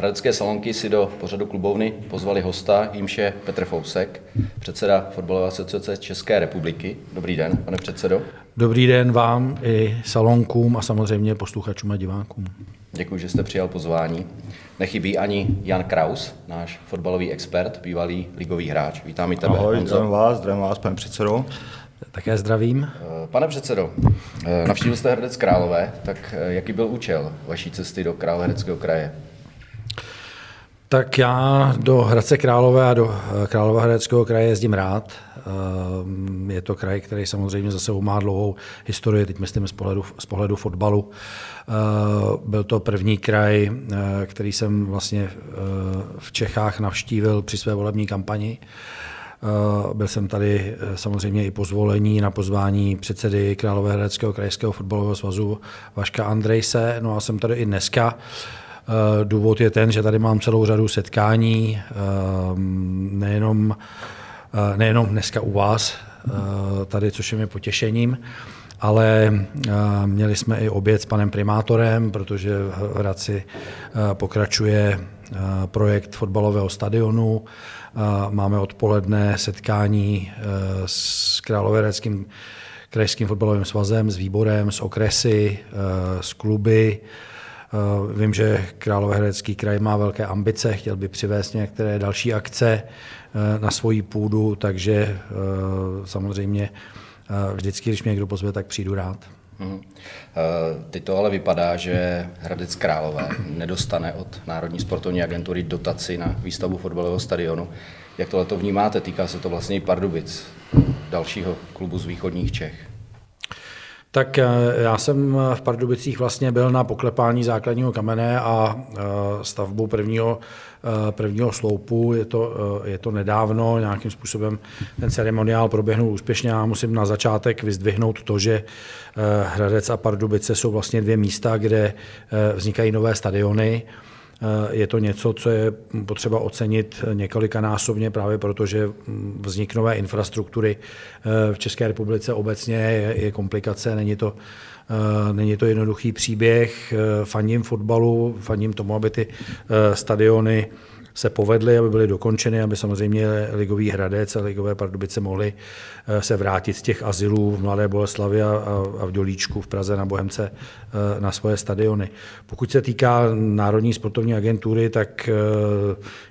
Hradecké salonky si do pořadu klubovny pozvali hosta, jímž je Petr Fousek, předseda Fotbalové asociace České republiky. Dobrý den, pane předsedo. Dobrý den vám i salonkům a samozřejmě posluchačům a divákům. Děkuji, že jste přijal pozvání. Nechybí ani Jan Kraus, náš fotbalový expert, bývalý ligový hráč. Vítám i tebe. Ahoj, zdravím vás, zdravím vás, pane předsedo. Také zdravím. Pane předsedo, navštívil jste Hradec Králové, tak jaký byl účel vaší cesty do Královéhradeckého kraje? Tak já do Hradce Králové a do Královéhradeckého kraje jezdím rád. Je to kraj, který samozřejmě za sebou má dlouhou historii, teď myslím z pohledu, z pohledu fotbalu. Byl to první kraj, který jsem vlastně v Čechách navštívil při své volební kampani. Byl jsem tady samozřejmě i pozvolení na pozvání předsedy Královéhradeckého krajského fotbalového svazu Vaška Andrejse, no a jsem tady i dneska. Důvod je ten, že tady mám celou řadu setkání, nejenom, nejenom dneska u vás, tady, což je mi potěšením, ale měli jsme i oběd s panem primátorem, protože v Hradci pokračuje projekt fotbalového stadionu. Máme odpoledne setkání s Královéhradeckým krajským fotbalovým svazem, s výborem, s okresy, s kluby, Vím, že Královéhradecký kraj má velké ambice, chtěl by přivést některé další akce na svoji půdu, takže samozřejmě vždycky, když mě někdo pozve, tak přijdu rád. Hmm. Teď to ale vypadá, že Hradec Králové nedostane od Národní sportovní agentury dotaci na výstavbu fotbalového stadionu. Jak tohle to vnímáte? Týká se to vlastně i Pardubic, dalšího klubu z východních Čech. Tak já jsem v Pardubicích vlastně byl na poklepání základního kamene a stavbu prvního, prvního sloupu. Je to, je to nedávno, nějakým způsobem ten ceremoniál proběhnul úspěšně. Já musím na začátek vyzdvihnout to, že Hradec a Pardubice jsou vlastně dvě místa, kde vznikají nové stadiony. Je to něco, co je potřeba ocenit několikanásobně právě proto, že vznik nové infrastruktury v České republice obecně je, komplikace, není to, není to jednoduchý příběh. Fandím fotbalu, fandím tomu, aby ty stadiony se povedly, aby byly dokončeny, aby samozřejmě ligový Hradec a ligové Pardubice mohly se vrátit z těch azylů v Mladé Boleslavi a, v Dolíčku v Praze na Bohemce na svoje stadiony. Pokud se týká Národní sportovní agentury, tak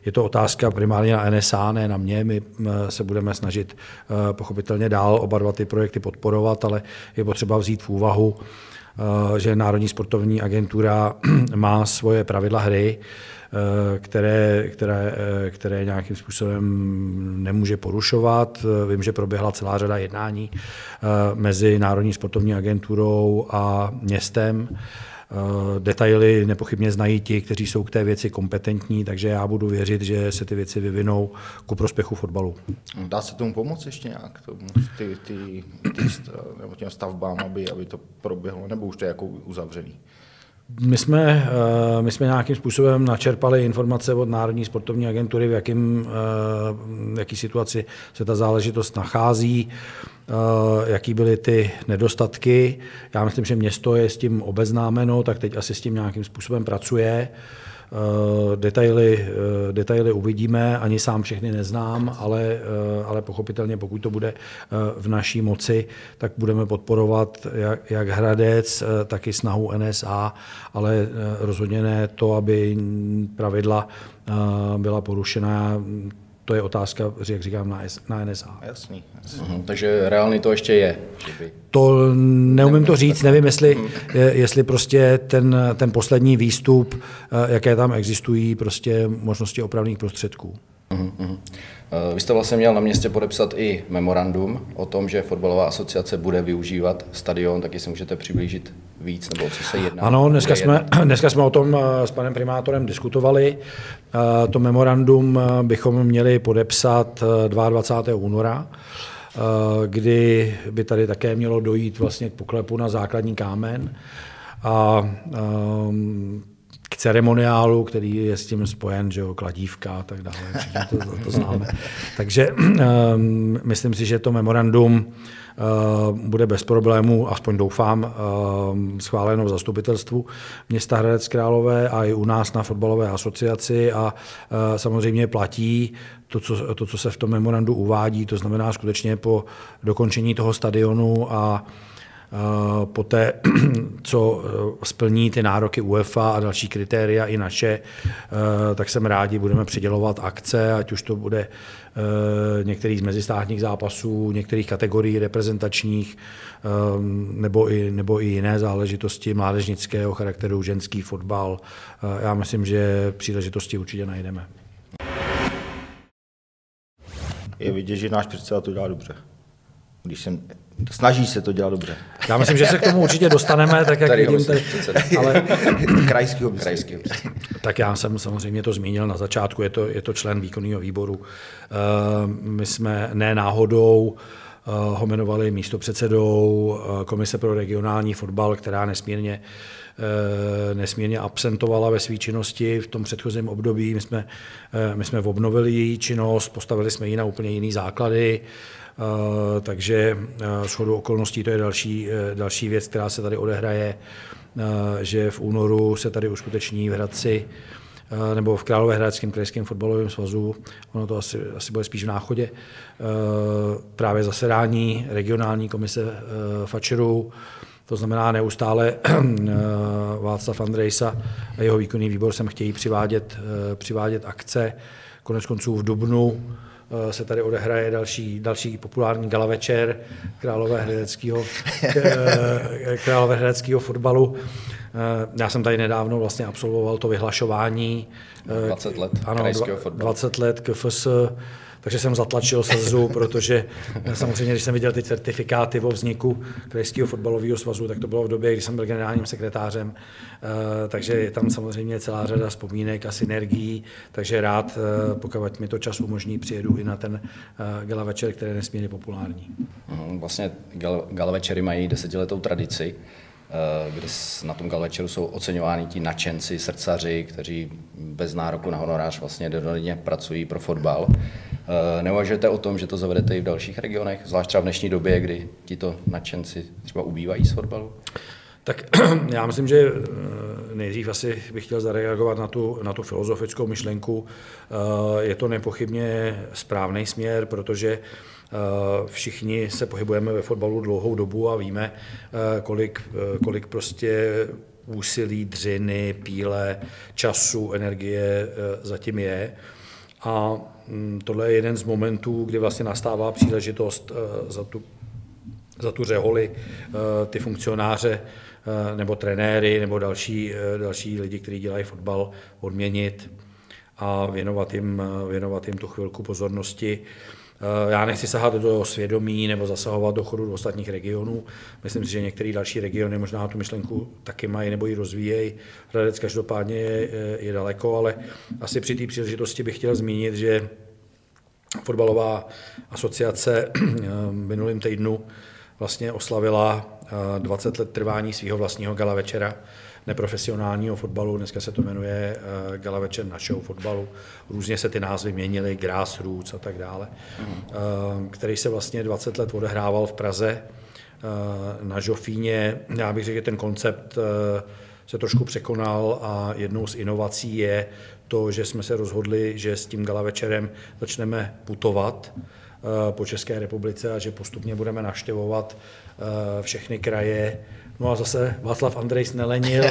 je to otázka primárně na NSA, ne na mě. My se budeme snažit pochopitelně dál oba dva ty projekty podporovat, ale je potřeba vzít v úvahu, že Národní sportovní agentura má svoje pravidla hry, které, které, které nějakým způsobem nemůže porušovat. Vím, že proběhla celá řada jednání mezi Národní sportovní agenturou a městem. Detaily nepochybně znají ti, kteří jsou k té věci kompetentní, takže já budu věřit, že se ty věci vyvinou ku prospěchu fotbalu. Dá se tomu pomoct ještě nějak, tomu, ty, ty, ty, nebo těm stavbám, aby, aby to proběhlo, nebo už to je jako uzavřený? My jsme, my jsme nějakým způsobem načerpali informace od Národní sportovní agentury, v, jakým, v jaký situaci se ta záležitost nachází, jaký byly ty nedostatky. Já myslím, že město je s tím obeznámeno, tak teď asi s tím nějakým způsobem pracuje. Detaily, detaily uvidíme, ani sám všechny neznám, ale, ale pochopitelně, pokud to bude v naší moci, tak budeme podporovat jak, jak Hradec, tak i snahu NSA, ale rozhodně ne to, aby pravidla byla porušena to je otázka, jak říkám, na, na NSA. Jasný. jasný. Uhum, takže reálně to ještě je? By... To neumím to říct, nevím, jestli, jestli prostě ten, ten poslední výstup, jaké tam existují, prostě možnosti opravných prostředků. Uhum. Vy jste vlastně měl na městě podepsat i memorandum o tom, že fotbalová asociace bude využívat stadion, tak jestli můžete přiblížit víc, nebo co se jedná? Ano, dneska jsme, dneska jsme o tom s panem primátorem diskutovali. To memorandum bychom měli podepsat 22. února kdy by tady také mělo dojít vlastně k poklepu na základní kámen. a um, k ceremoniálu, který je s tím spojen, že jo, kladívka a tak dále, to, to, to známe. Takže um, myslím si, že to memorandum uh, bude bez problémů, aspoň doufám, uh, schváleno v zastupitelstvu města Hradec Králové a i u nás na fotbalové asociaci a samozřejmě platí to co, to, co se v tom memorandu uvádí, to znamená skutečně po dokončení toho stadionu a Eh, poté, co eh, splní ty nároky UEFA a další kritéria i naše, eh, tak jsem rádi, budeme přidělovat akce, ať už to bude některých z mezistátních zápasů, některých kategorií reprezentačních, nebo i, nebo i jiné záležitosti mládežnického charakteru, ženský fotbal. Já myslím, že příležitosti určitě najdeme. Je vidět, že náš předseda to dělá dobře. Když jsem snaží se to dělat dobře. Já myslím, že se k tomu určitě dostaneme, tak jak tady vidím tady, ale krajskýho, krajskýho. Tak já jsem samozřejmě to zmínil na začátku, je to, je to člen výkonného výboru. Eh, my jsme ne náhodou eh, ho jmenovali místopředsedou eh, Komise pro regionální fotbal, která nesmírně nesmírně absentovala ve své činnosti v tom předchozím období. My jsme, my jsme obnovili její činnost, postavili jsme ji na úplně jiný základy. Eh, takže eh, shodou okolností to je další, eh, další věc, která se tady odehraje, že v únoru se tady uskuteční v Hradci nebo v Královéhradeckém krajském fotbalovém svazu, ono to asi, asi bude spíš v náchodě, právě zasedání regionální komise Fačerů, to znamená neustále Václav Andrejsa a jeho výkonný výbor sem chtějí přivádět, přivádět akce. Konec konců v Dubnu se tady odehraje další, další populární gala večer Králové hradeckého, eh, Králové hradeckého fotbalu. Eh, já jsem tady nedávno vlastně absolvoval to vyhlašování. 20 let ano, 20 let KFS takže jsem zatlačil slzu, protože samozřejmě, když jsem viděl ty certifikáty o vzniku Krajského fotbalového svazu, tak to bylo v době, kdy jsem byl generálním sekretářem, eh, takže je tam samozřejmě celá řada vzpomínek a synergií, takže rád, eh, pokud mi to čas umožní, přijedu i na ten eh, gala večer, který je nesmírně populární. Mhm, vlastně gala večery mají desetiletou tradici, kde na tom galvečeru jsou oceňováni ti nadšenci, srdcaři, kteří bez nároku na honorář vlastně denodenně pracují pro fotbal. Eh, neuvažujete o tom, že to zavedete i v dalších regionech, zvlášť třeba v dnešní době, kdy tito nadšenci třeba ubývají z fotbalu? Tak já myslím, že eh, nejdřív asi bych chtěl zareagovat na tu, na tu filozofickou myšlenku. Eh, je to nepochybně správný směr, protože všichni se pohybujeme ve fotbalu dlouhou dobu a víme, kolik, kolik prostě úsilí, dřiny, píle, času, energie zatím je. A mm, tohle je jeden z momentů, kdy vlastně nastává příležitost eh, za tu, za tu řeholi eh, ty funkcionáře eh, nebo trenéry nebo další, další lidi, kteří dělají fotbal, odměnit a věnovat jim, věnovat jim tu chvilku pozornosti. Eh, já nechci sahat do svědomí nebo zasahovat do chodu do ostatních regionů. Myslím si, že některé další regiony možná tu myšlenku taky mají nebo ji rozvíjejí. Hradec každopádně je, je daleko, ale asi při té příležitosti bych chtěl zmínit, že fotbalová asociace eh, minulým týdnu vlastně oslavila 20 eh, let trvání svého vlastního gala večera neprofesionálního fotbalu, dneska se to jmenuje uh, Gala večer našeho fotbalu, různě se ty názvy měnily, Grassroots a tak dále, uh, který se vlastně 20 let odehrával v Praze uh, na Žofíně. Já bych řekl, že ten koncept se trošku překonal a jednou z inovací je to, že jsme se rozhodli, že s tím gala večerem začneme putovat po České republice a že postupně budeme naštěvovat všechny kraje No a zase Václav Andrejs nelenil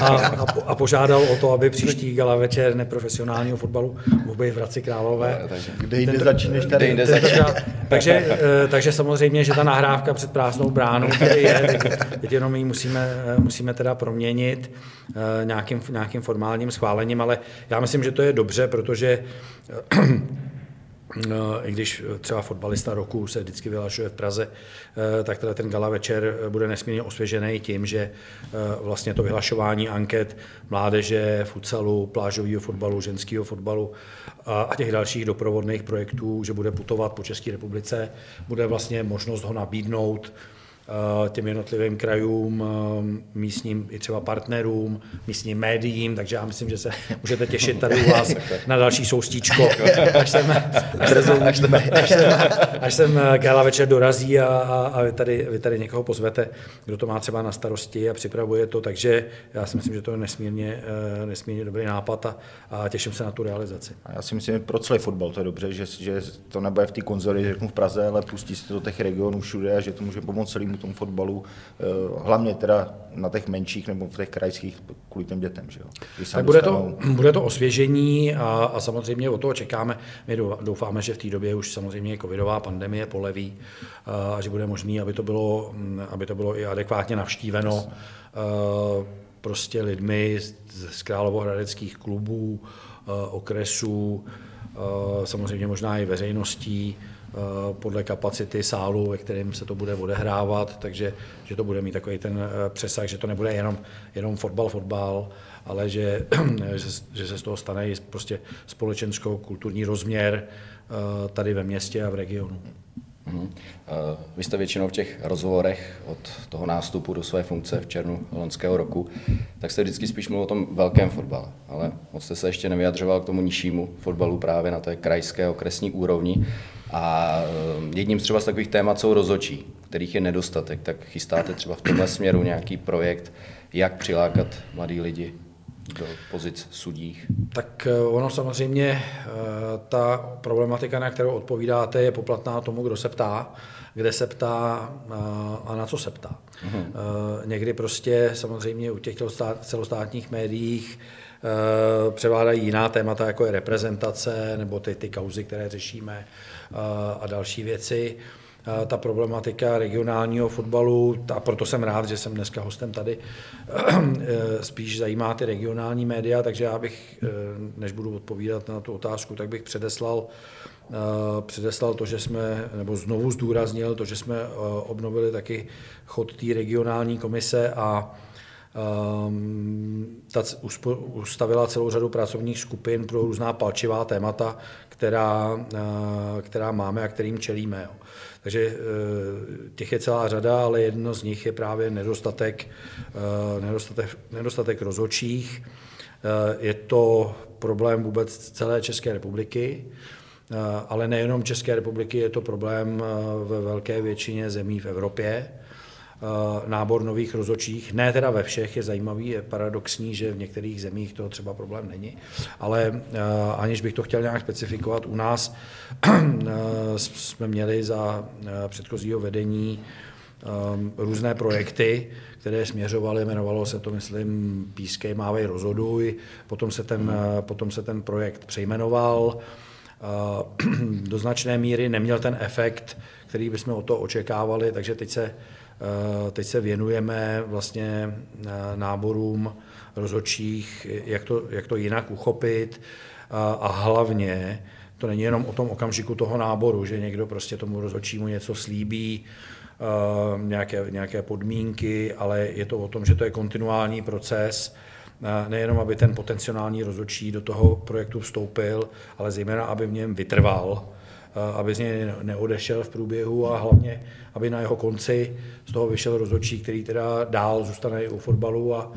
a, a, a požádal o to, aby příští gala večer neprofesionálního fotbalu mohl být v Hradci Králové. Kde jinde začneš tady? Jinde začneš. takže, eh, takže samozřejmě, že ta nahrávka před prázdnou bránou tady je, teď jenom ji musíme, eh, musíme teda proměnit eh, nějakým, nějakým formálním schválením, ale já myslím, že to je dobře, protože No, I když třeba fotbalista roku se vždycky vyhlašuje v Praze, eh, tak teda ten gala večer bude nesmírně osvěžený tím, že eh, vlastně to vyhlašování anket mládeže, futsalu, plážového fotbalu, ženského fotbalu a těch dalších doprovodných projektů, že bude putovat po České republice, bude vlastně možnost ho nabídnout těm jednotlivým krajům, místním i třeba partnerům, místním médiím, takže já myslím, že se můžete těšit tady u vás na další soustíčko, až sem, až sem, až sem, až sem, až sem gala večer dorazí a, a, a vy, tady, vy tady někoho pozvete, kdo to má třeba na starosti a připravuje to, takže já si myslím, že to je nesmírně, nesmírně dobrý nápad a, a těším se na tu realizaci. A já si myslím, že pro celý fotbal to je dobře, že, že to nebude v té konzoli, řeknu v Praze, ale pustí se to do těch regionů všude a že to může pomoct celému tomu fotbalu, eh, hlavně teda na těch menších nebo v těch krajských kvůli těm dětem. Že jo? Tak bude to, bude to osvěžení a, a samozřejmě o toho čekáme. My doufáme, že v té době už samozřejmě covidová pandemie poleví a že bude možné, aby to bylo, mm, aby to bylo i adekvátně navštíveno eh, prostě lidmi z královohradeckých klubů, eh, okresů, samozřejmě možná i veřejností, Eh, podle kapacity sálu, ve kterém se to bude odehrávat, takže že to bude mít takový ten eh, přesah, že to nebude jenom, jenom fotbal, fotbal, ale že, že, se z toho stane i prostě společensko-kulturní rozměr eh, tady ve městě a v regionu. Mhm. Vy jste většinou v těch rozhovorech od toho nástupu do své funkce v červnu loňského roku, tak jste vždycky spíš mluvil o tom velkém fotbale, ale moc jste se ještě nevyjadřoval k tomu nižšímu fotbalu právě na té krajské okresní úrovni. A eh, jedním z třeba z takových témat jsou rozočí, kterých je nedostatek. Tak chystáte třeba v tomhle směru nějaký projekt, jak přilákat mladí lidi do pozic sudích? Tak eh, ono samozřejmě, eh, ta problematika, na kterou odpovídáte, je poplatná tomu, kdo se ptá, kde se ptá a na co se ptá. Uhum. Někdy prostě samozřejmě u těch celostátních médiích převládají jiná témata, jako je reprezentace nebo ty, ty kauzy, které řešíme a další věci. Ta problematika regionálního fotbalu, a proto jsem rád, že jsem dneska hostem tady, spíš zajímá ty regionální média, takže já bych, než budu odpovídat na tu otázku, tak bych předeslal, předeslal to, že jsme, nebo znovu zdůraznil to, že jsme obnovili taky chod té regionální komise a ta ustavila celou řadu pracovních skupin pro různá palčivá témata, která, uh, která máme a kterým čelíme. Takže uh, těch je celá řada, ale jedno z nich je právě nedostatek, uh, nedostatek, nedostatek rozhodčích. Je to problém vůbec celé České republiky, ale nejenom České republiky, je to problém ve velké většině zemí v Evropě. Eh, nábor nových rozočích. Ne teda ve všech, je zajímavý, je paradoxní, že v některých zemích to třeba problém není, ale eh, aniž bych to chtěl nějak specifikovat, u nás eh, jsme měli za předchozího vedení různé projekty, které směřovaly, jmenovalo se to, myslím, Pískej mávej rozhoduj, potom se ten, potom se ten projekt přejmenoval, do značné míry neměl ten efekt, který bychom o to očekávali, takže teď se teď se věnujeme vlastně eh, náborům rozhodčích, jak to, jak to jinak uchopit. A hlavně to není jenom o tom okamžiku toho náboru, že někdo prostě tomu rozhodčímu něco slíbí, eh, nějaké, nějaké podmínky, ale je to o tom, že to je kontinuální proces, nejenom aby ten potenciální rozhodčí do toho projektu vstoupil, ale zejména, aby v něm vytrval, aby z něj neodešel v průběhu a hlavně, aby na jeho konci z toho vyšel rozhodčí, který teda dál zůstane u fotbalu a,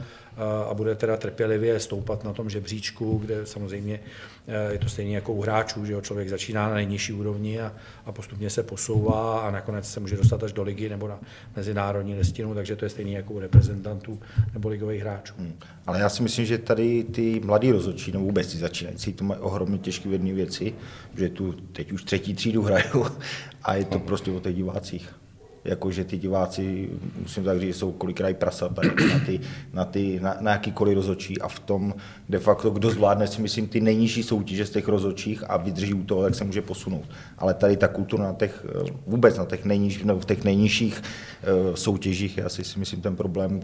a bude teda trpělivě stoupat na tom žebříčku, kde samozřejmě e, je to stejně jako u hráčů, že jo, člověk začíná na nejnižší úrovni a, a postupně se posouvá a nakonec se může dostat až do ligy nebo na mezinárodní listinu, takže to je stejně jako u reprezentantů nebo ligových hráčů. Hmm. Ale já si myslím, že tady ty mladí rozhodčí, nebo vůbec ty začínající, to mají ohromně těžké v jedné věci, že tu teď už třetí třídu hrajou a je to hmm. prostě o těch divácích jakože ty diváci, musím tak říct, jsou kolikrát prasata na, ty, na, ty, na, na jakýkoliv rozočí a v tom de facto, kdo zvládne si myslím ty nejnižší soutěže z těch rozočích a vydrží u toho, tak se může posunout. Ale tady ta kultura na těch, vůbec na těch, nejniž, no, v těch nejnižších uh, soutěžích já si myslím ten problém,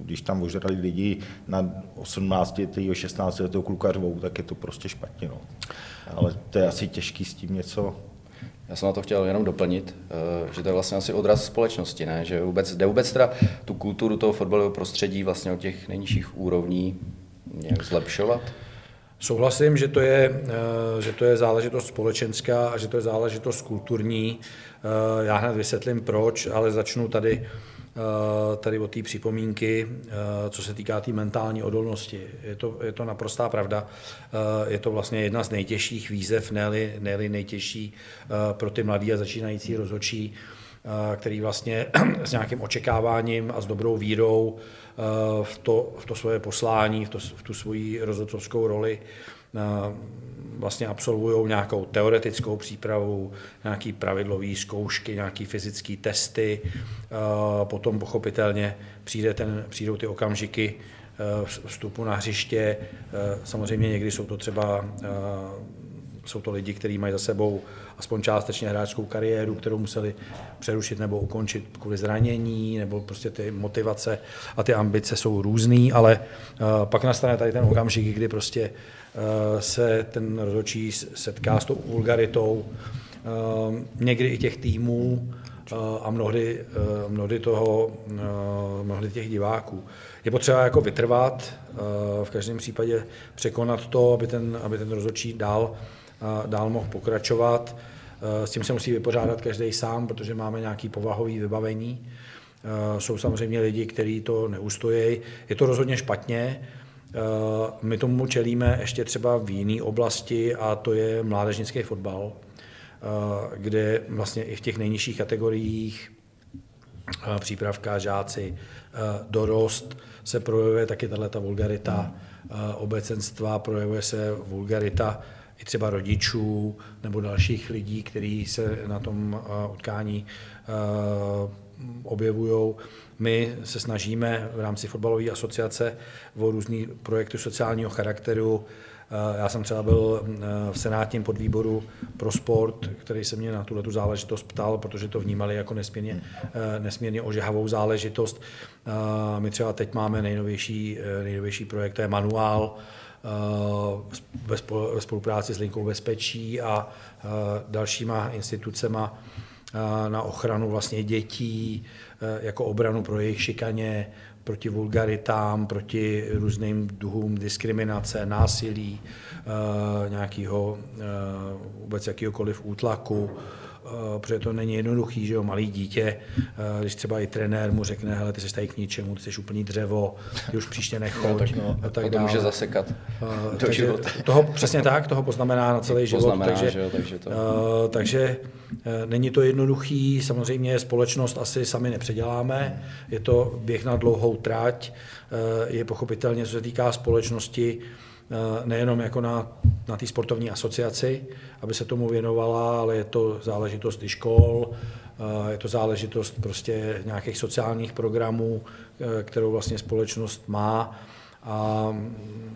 když tam ožrali lidi na 18, 16 letého kluka řvou, tak je to prostě špatně. No. Ale to je asi těžký s tím něco já jsem na to chtěl jenom doplnit, eh, že to je vlastně asi odraz společnosti, ne? že vůbec, jde vůbec teda tu kulturu toho fotbalového prostředí vlastně od těch nejnižších úrovní nějak zlepšovat? Souhlasím, že to, je, že to je záležitost společenská a že to je záležitost kulturní. Já hned vysvětlím proč, ale začnu tady Eh, tady o té připomínky, eh, co se týká té tý mentální odolnosti. Je to, je to naprostá pravda. Eh, je to vlastně jedna z nejtěžších výzev, ne ne nejtěžší pro ty mladé a začínající rozhodčí, který vlastně s nějakým očekáváním a s dobrou vírou v to, v to svoje poslání, v, to, v tu svoji rozhodcovskou roli vlastně absolvují nějakou teoretickou přípravu, nějaký pravidlový zkoušky, nějaký fyzické testy, potom pochopitelně přijde ten, přijdou ty okamžiky vstupu na hřiště, samozřejmě někdy jsou to třeba jsou to lidi, kteří mají za sebou aspoň částečně hráčskou kariéru, kterou museli přerušit nebo ukončit kvůli zranění, nebo prostě ty motivace a ty ambice jsou různý, ale pak nastane tady ten okamžik, kdy prostě Eh, se ten rozhodčí setká s tou vulgaritou eh, někdy i těch týmů eh, a mnohdy, mnohdy, toho, mnohdy těch diváků. Je potřeba jako vytrvat, v každém případě překonat to, aby ten, aby ten rozhodčí dál, dál mohl pokračovat. S tím se musí vypořádat každý sám, protože máme nějaký povahový vybavení. Jsou samozřejmě lidi, kteří to neustojí. Je to rozhodně špatně, Eh, my tomu čelíme ještě třeba v jiné oblasti a to je mládežnický fotbal, eh, kde vlastně i v těch nejnižších kategoriích eh, přípravka, žáci, dorost se projevuje taky tato vulgarita obecenstva, projevuje se vulgarita i třeba rodičů nebo dalších lidí, kteří se na tom utkání objevují. My se snažíme v rámci fotbalové asociace o různý projekty sociálního charakteru. Eh, já jsem třeba byl eh, v senátním podvýboru pro sport, který se mě na tuhle tu záležitost ptal, protože to vnímali jako nesmírně, eh, nesmírně ožehavou záležitost. My třeba teď máme nejnovější, nejnovější projekt, to je manuál, ve spolupráci s Linkou bezpečí a dalšíma institucema na ochranu vlastně dětí, Eh, jako obranu pro jejich šikaně, proti vulgaritám, proti různým duhům diskriminace, násilí, eh, nějakého eh, vůbec jakýhokoliv útlaku, protože to není jednoduchý, že jo, malý dítě, když třeba i trenér mu řekne, hele, ty jsi tady k ničemu, ty jsi úplný dřevo, ty už příště nechoď. No, tak, no, a tak to může zasekat do takže života. Toho, přesně tak, toho poznamená na celý život. Poznamená, takže, že jo, takže, to... takže Eh, není to jednoduchý, samozřejmě společnost asi sami nepředěláme, je to běh na dlouhou trať, eh, je pochopitelně, co se týká společnosti, eh, nejenom jako na, na té sportovní asociaci, aby se tomu věnovala, ale je to záležitost i škol, je to záležitost prostě nějakých sociálních programů, kterou vlastně společnost má. A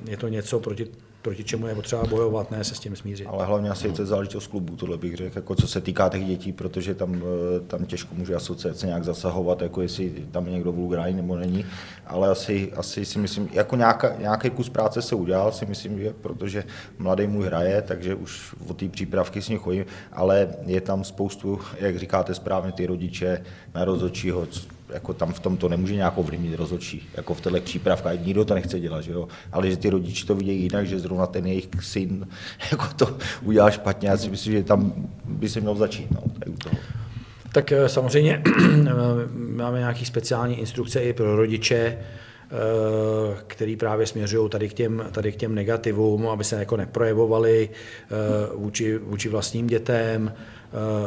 je to něco, proti proti čemu je potřeba bojovat, ne se s tím smířit. Ale hlavně asi je to záležitost klubu, tohle bych řekl, jako co se týká těch dětí, protože tam, eh, tam těžko může asociace nějak zasahovat, jako jestli tam je někdo vulgární nebo není, ale asi, asi si myslím, jako nějaká, nějaký kus práce se udělal, si myslím, že protože mladý můj hraje, takže už o té přípravky s ním chodím, ale je tam spoustu, jak říkáte správně, ty rodiče na rozhodčího, jako tam v tom to nemůže nějak ovlivnit rozhodčí, jako v těchto přípravkách, nikdo to nechce dělat, že jo? ale že ty rodiče to vidějí jinak, že zrovna ten jejich syn jako to udělal špatně, já si myslím, že tam by se měl začít. No, u toho. Tak eh, samozřejmě máme nějaké speciální instrukce i pro rodiče, eh, který právě směřují tady k těm, tady k těm negativům, aby se jako neprojevovali eh, vůči, vůči vlastním dětem, Eh,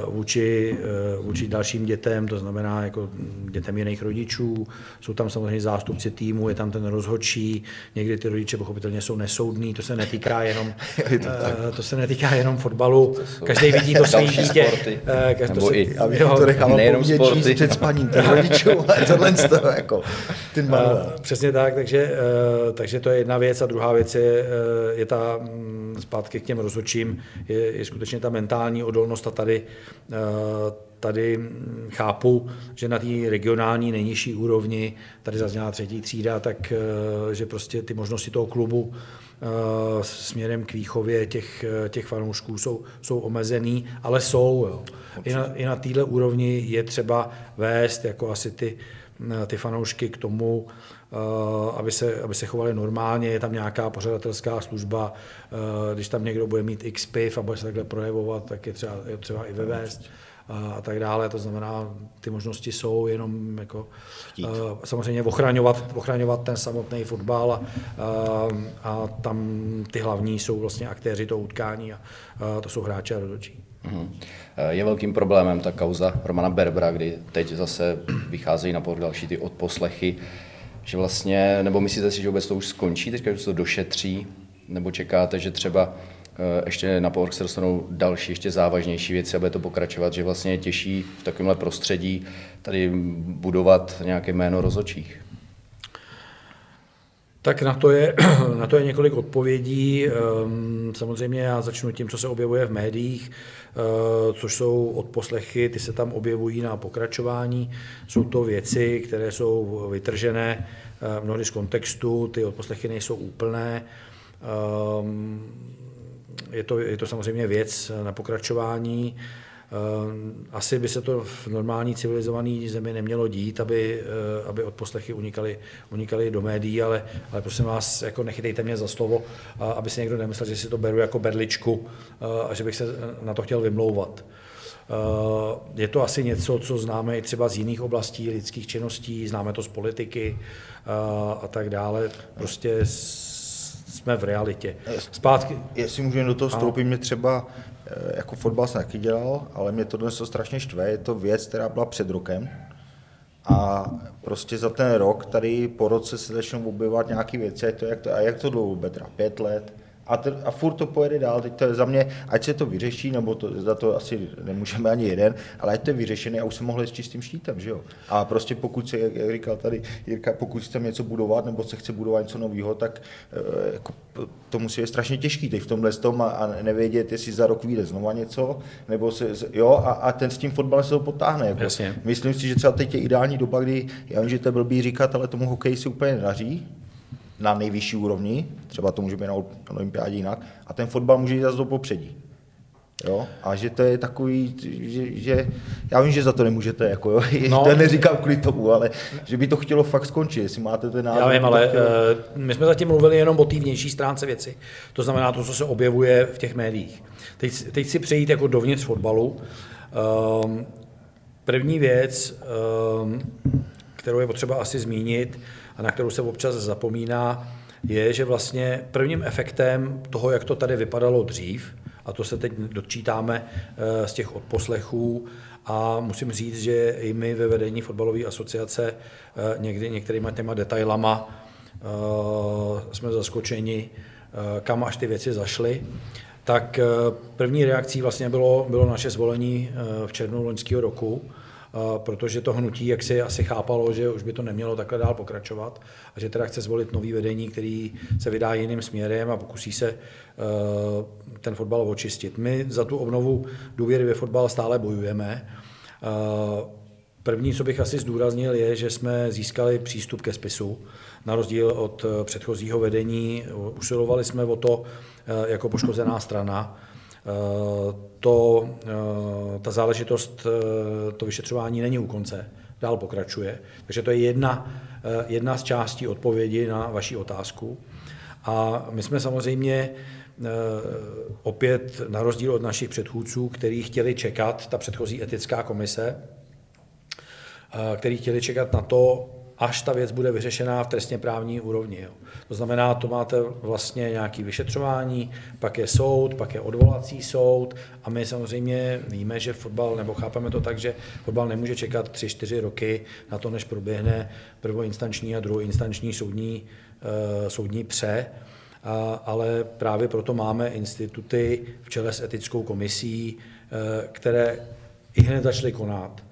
vůči, eh, vůči dalším dětem, to znamená jako dětem jiných rodičů. Jsou tam samozřejmě zástupci týmu, je tam ten rozhodčí, někdy ty rodiče pochopitelně jsou nesoudní, to se netýká jenom, to, eh, to se netýká jenom fotbalu, každý vidí to své dítě. Každý to se, i, jo, to nechám nejenom sporty. před spaním ten rodičů, ale tohle z toho, jako, ten manuál. Přesně tak, takže, takže to je jedna věc a druhá věc je, je ta mm, zpátky k těm rozhodčím, je, je skutečně ta mentální odolnost a tady tady, eh, tady chápu, že na té regionální nejnižší úrovni, tady zazněla třetí třída, tak eh, že prostě ty možnosti toho klubu eh, směrem k výchově těch, těch fanoušků jsou, jsou omezený, ale jsou. Jo. I na, i na téhle úrovni je třeba vést jako asi ty, ty fanoušky k tomu, aby se, aby se chovali normálně, je tam nějaká pořadatelská služba, když tam někdo bude mít x piv a bude se takhle projevovat, tak je třeba, je třeba i vyvést a tak dále. To znamená, ty možnosti jsou jenom jako, uh, samozřejmě ochraňovat, ochraňovat ten samotný fotbal a, a tam ty hlavní jsou vlastně aktéři toho utkání a uh, to jsou hráči a rozhodčí. Mhm. Je velkým problémem ta kauza Romana Berbra, kdy teď zase vycházejí na povrch další ty odposlechy, že vlastně, nebo myslíte si, že vůbec to už skončí, teďka, že se to došetří, nebo čekáte, že třeba Eh, ještě na povrch se dostanou další, ještě závažnější věci a bude to pokračovat, že vlastně je těžší v takovémhle prostředí tady budovat nějaké jméno rozočích. Tak na to, je, na to je několik odpovědí. Ehm, samozřejmě já začnu tím, co se objevuje v médiích, eh, což jsou odposlechy, ty se tam objevují na pokračování. Jsou to věci, které jsou vytržené eh, mnohdy z kontextu, ty odposlechy nejsou úplné. Ehm, je to, je to samozřejmě věc na pokračování. Eh, asi by se to v normální civilizované zemi nemělo dít, aby, eh, aby odposlechy unikaly, unikaly do médií, ale, ale prosím vás, jako nechytejte mě za slovo, aby si někdo nemyslel, že si to beru jako berličku eh, a že bych se na to chtěl vymlouvat. Je to asi něco, co známe i třeba z jiných oblastí lidských činností, známe to z politiky a tak dále. Prostě jsme v realitě. Zpátky. Jestli můžu do toho vstoupit, mě třeba jako fotbal jsem taky dělal, ale mě to dnes to strašně štve. Je to věc, která byla před rokem. A prostě za ten rok tady po roce se začnou objevovat nějaké věci, a, to, jak to, a jak to dlouho bude, pět let, a, t- a furt to pojede dál. Teď to je za mě, ať se to vyřeší, nebo to, za to asi nemůžeme ani jeden, ale ať to je vyřešené a už se mohli s čistým štítem, že jo. A prostě pokud se, jak, jak říkal tady Jirka, pokud chce něco budovat, nebo se chce budovat něco nového, tak e, jako, to musí být strašně těžký teď v tomhle tom a, a nevědět, jestli za rok vyjde znova něco, nebo se, jo, a, a ten s tím fotbalem se to potáhne. Jako. Jasně. Myslím si, že třeba teď je ideální doba, kdy, já vím, že to je blbý říkat, ale tomu hokeji si úplně nedaří, na nejvyšší úrovni, třeba to může být na olympiádě jinak, a ten fotbal může jít zase do popředí. Jo? A že to je takový, že, že, já vím, že za to nemůžete, jako jo, no. to neříkám kvůli tomu, ale že by to chtělo fakt skončit, jestli máte ten názor. Já vím, ale chtělo... uh, my jsme zatím mluvili jenom o té vnější stránce věci, to znamená to, co se objevuje v těch médiích. Teď, teď si přejít jako dovnitř fotbalu. Um, první věc, um, kterou je potřeba asi zmínit, a na kterou se občas zapomíná, je, že vlastně prvním efektem toho, jak to tady vypadalo dřív, a to se teď dočítáme eh, z těch odposlechů, a musím říct, že i my ve vedení fotbalové asociace eh, někdy některýma těma detailama eh, jsme zaskočeni, kam až ty věci zašly. Tak první reakcí vlastně bylo, bylo naše zvolení v červnu loňského roku, protože to hnutí, jak si asi chápalo, že už by to nemělo takhle dál pokračovat a že teda chce zvolit nový vedení, který se vydá jiným směrem a pokusí se eh, ten fotbal očistit. My za tu obnovu důvěry ve fotbal stále bojujeme. Eh, první, co bych asi zdůraznil, je, že jsme získali přístup ke spisu. Na rozdíl od eh, předchozího vedení usilovali jsme o to jako poškozená strana to, eh, ta záležitost, eh, to vyšetřování není u konce, dál pokračuje. Takže to je jedna, jedna z částí odpovědi na vaši otázku. A my jsme samozřejmě opět na rozdíl od našich předchůdců, kteří chtěli čekat, ta předchozí etická komise, který chtěli čekat na to, až ta věc bude vyřešená v trestně právní úrovni. Jo. To znamená, to máte vlastně nějaké vyšetřování, pak je soud, pak je odvolací soud a my samozřejmě víme, že fotbal, nebo chápeme to tak, že fotbal nemůže čekat 3-4 roky na to, než proběhne prvoinstanční a druhoinstanční soudní, uh, soudní pře, a, ale právě proto máme instituty v čele s etickou komisí, uh, které i hned začaly konat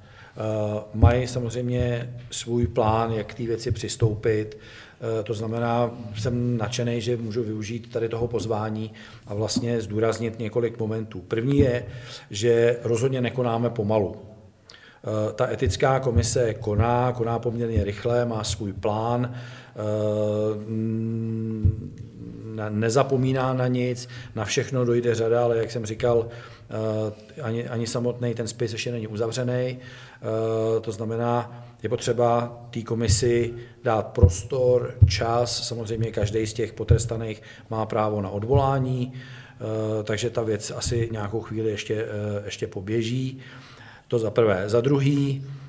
mají samozřejmě svůj plán, jak k té věci přistoupit. Eh, to znamená, jsem nadšený, že můžu využít tady toho pozvání a vlastně zdůraznit několik momentů. První je, že rozhodně nekonáme pomalu. Eh, ta etická komise koná, koná poměrně rychle, má svůj plán. nezapomíná na nic, na všechno dojde řada, ale jak jsem říkal, ani, ani samotný ten spis ještě není uzavřený. To znamená, je potřeba té komisi dát prostor, čas, samozřejmě každý z těch potrestaných má právo na odvolání, takže ta věc asi nějakou chvíli ještě, ještě poběží. To za prvé. Za druhý, Uh,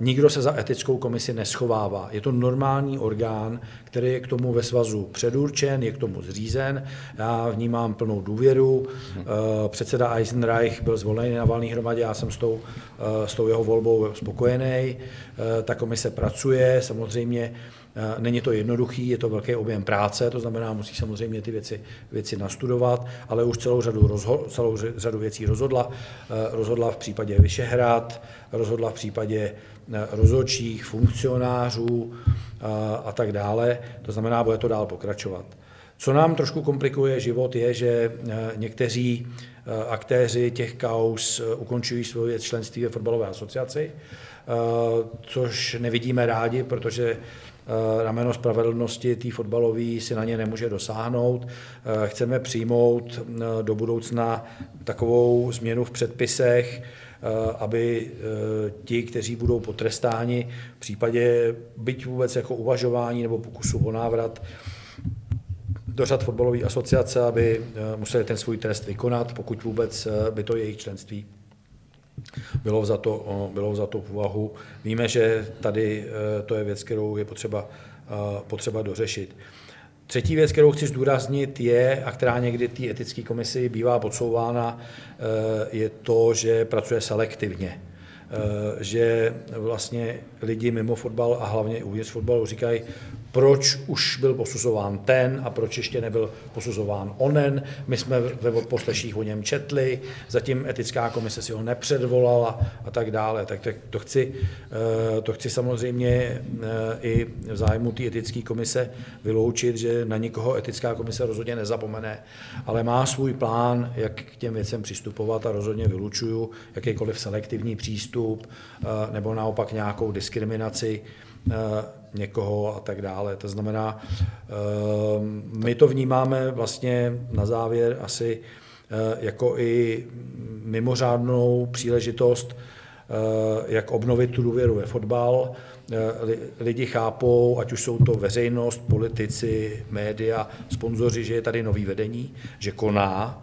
nikdo se za etickou komisi neschovává. Je to normální orgán, který je k tomu ve svazu předurčen, je k tomu zřízen. Já vnímám plnou důvěru. Uh, předseda Eisenreich byl zvolený na valné hromadě, já jsem s tou, uh, s tou jeho volbou spokojený. Ta komise pracuje, samozřejmě Eh, není to jednoduchý, je to velký objem práce, to znamená, musí samozřejmě ty věci, věci nastudovat, ale už celou řadu, rozho- celou řadu věcí rozhodla. Eh, rozhodla v případě Vyšehrad, rozhodla v případě eh, rozhodčích, funkcionářů a tak dále. To znamená, bude to dál pokračovat. Co nám trošku komplikuje život, je, že někteří aktéři těch kaus ukončují svoje členství ve fotbalové asociaci, což nevidíme rádi, protože Eh, rameno spravedlnosti té fotbalové si na ně nemůže dosáhnout. Eh, chceme přijmout eh, do budoucna takovou změnu v předpisech, aby ti, kteří budou potrestáni v případě byť vůbec jako uvažování nebo pokusu o návrat do řad fotbalové asociace, aby museli ten svůj trest vykonat, pokud vůbec by to jejich členství bylo za to, bylo za to v úvahu. Víme, že tady e, to je věc, kterou je potřeba, potřeba dořešit. Třetí věc, kterou chci zdůraznit, je, a která někdy té etické komisi bývá podsouvána, e, je to, že pracuje selektivně. E, že vlastně lidi mimo fotbal a hlavně uvnitř fotbalu říkají, proč už byl posuzován ten a proč ještě nebyl posuzován onen. My jsme ve posleších o něm četli, zatím etická komise si ho nepředvolala a tak dále. Tak to chci, eh, to chci samozřejmě eh, i v zájmu té etické komise vyloučit, že na nikoho etická komise rozhodně nezapomene, ale má svůj plán, jak k těm věcem přistupovat a rozhodně vylučuju jakýkoliv selektivní přístup eh, nebo naopak nějakou diskriminaci někoho a tak dále. To znamená, ehm, my to vnímáme vlastně na závěr asi eh, jako i mimořádnou příležitost, eh, jak obnovit tu důvěru ve fotbal. Eh, lidi chápou, ať už jsou to veřejnost, politici, média, sponzoři, že je tady nový vedení, že koná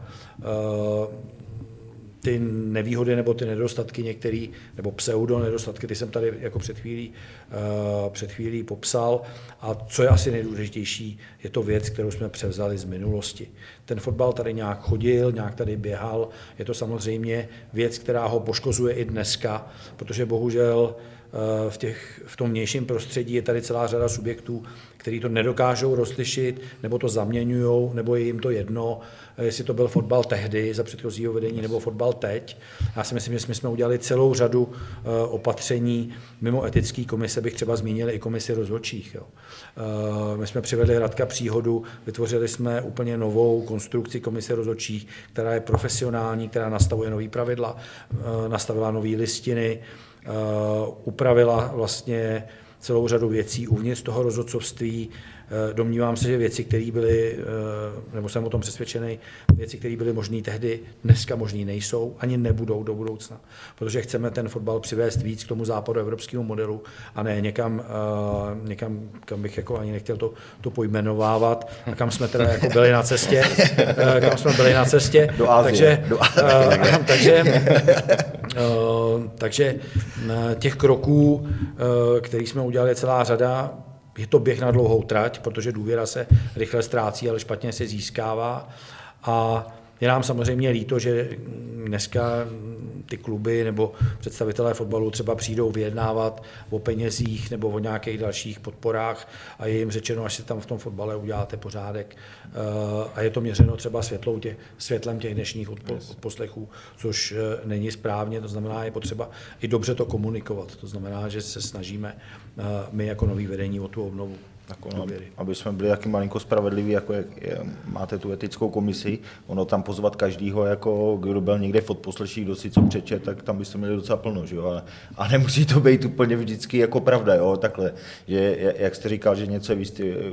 ty nevýhody nebo ty nedostatky některý, nebo pseudo nedostatky, ty jsem tady jako před chvílí, uh, před chvílí popsal. A co je asi nejdůležitější, je to věc, kterou jsme převzali z minulosti. Ten fotbal tady nějak chodil, nějak tady běhal, je to samozřejmě věc, která ho poškozuje i dneska, protože bohužel uh, v, těch, v tom vnějším prostředí je tady celá řada subjektů, který to nedokážou rozlišit, nebo to zaměňují, nebo je jim to jedno, jestli to byl fotbal tehdy za předchozího vedení, nebo fotbal teď. Já si myslím, že my jsme udělali celou řadu eh, opatření. Mimo etický komise bych třeba zmínil i komisi rozhodčích. Jo. Eh, my jsme přivedli Radka Příhodu, vytvořili jsme úplně novou konstrukci komise rozhodčích, která je profesionální, která nastavuje nový pravidla, eh, nastavila nové listiny, upravila vlastně celou řadu věcí uvnitř toho rozhodcovství. Eh, domnívám se, že věci, které byly, eh, nebo jsem o tom přesvědčený, věci, které byly možné tehdy, dneska možné nejsou, ani nebudou do budoucna. Protože chceme ten fotbal přivést víc k tomu západu evropskému modelu a ne někam, eh, někam kam bych jako ani nechtěl to, to pojmenovávat, a kam jsme teda jako byli na cestě, kam jsme byli na cestě. Do Ázie. Takže, do Ázie. takže, takže těch kroků, který jsme udělali, je celá řada je to běh na dlouhou trať, protože důvěra se rychle ztrácí, ale špatně se získává. A je nám samozřejmě líto, že dneska ty kluby nebo představitelé fotbalu třeba přijdou vyjednávat o penězích nebo o nějakých dalších podporách a je jim řečeno, až si tam v tom fotbale uděláte pořádek. Eh, a je to měřeno třeba světlou tě, světlem těch dnešních odposlechů, což eh, není správně, to znamená, je potřeba i dobře to komunikovat. To znamená, že se snažíme eh, my jako nový vedení o tu obnovu. Jako, no, aby jsme byli taky malinko spravedliví, jako jak je, máte tu etickou komisi, ono tam pozvat každýho, jako kdo byl někde v odposleších, kdo si co přečet, tak tam byste měli docela plno, že jo? A, a, nemusí to být úplně vždycky jako pravda, jo, takhle, že jak jste říkal, že něco je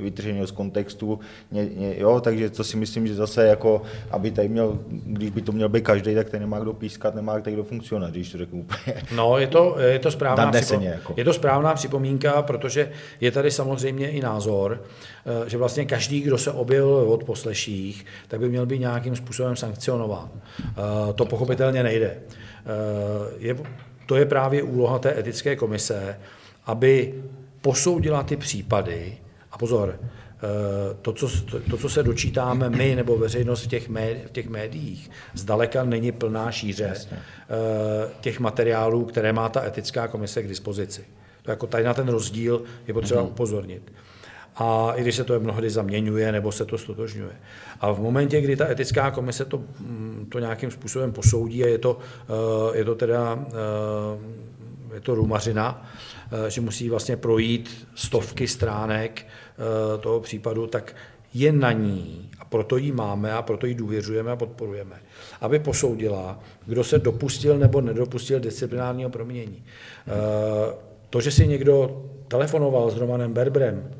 vytržené z kontextu, ně, ně, jo, takže to si myslím, že zase jako, aby tady měl, když by to měl být každý, tak ten nemá kdo pískat, nemá kdo funkcionovat, když to řeknu úplně. No, je to, je to správná, připom... jako. je to správná připomínka, protože je tady samozřejmě i názor, eh, že vlastně každý, kdo se objevil od posleších, tak by měl být nějakým způsobem sankcionován. Eh, to pochopitelně nejde. Eh, je, to je právě úloha té etické komise, aby posoudila ty případy, a pozor, to co, to, co se dočítáme my nebo veřejnost v těch, médi, v těch médiích, zdaleka není plná šíře Jasně. těch materiálů, které má ta etická komise k dispozici. To jako tady na ten rozdíl je potřeba mm-hmm. upozornit. A i když se to mnohdy zaměňuje nebo se to stotožňuje. A v momentě, kdy ta etická komise to, mm, to nějakým způsobem posoudí a je to, eh, je to teda eh, je to rumařina, eh, že musí vlastně projít stovky stránek toho případu, tak je na ní, a proto ji máme a proto ji důvěřujeme a podporujeme, aby posoudila, kdo se dopustil nebo nedopustil disciplinárního proměnění. To, že si někdo telefonoval s Romanem Berbrem,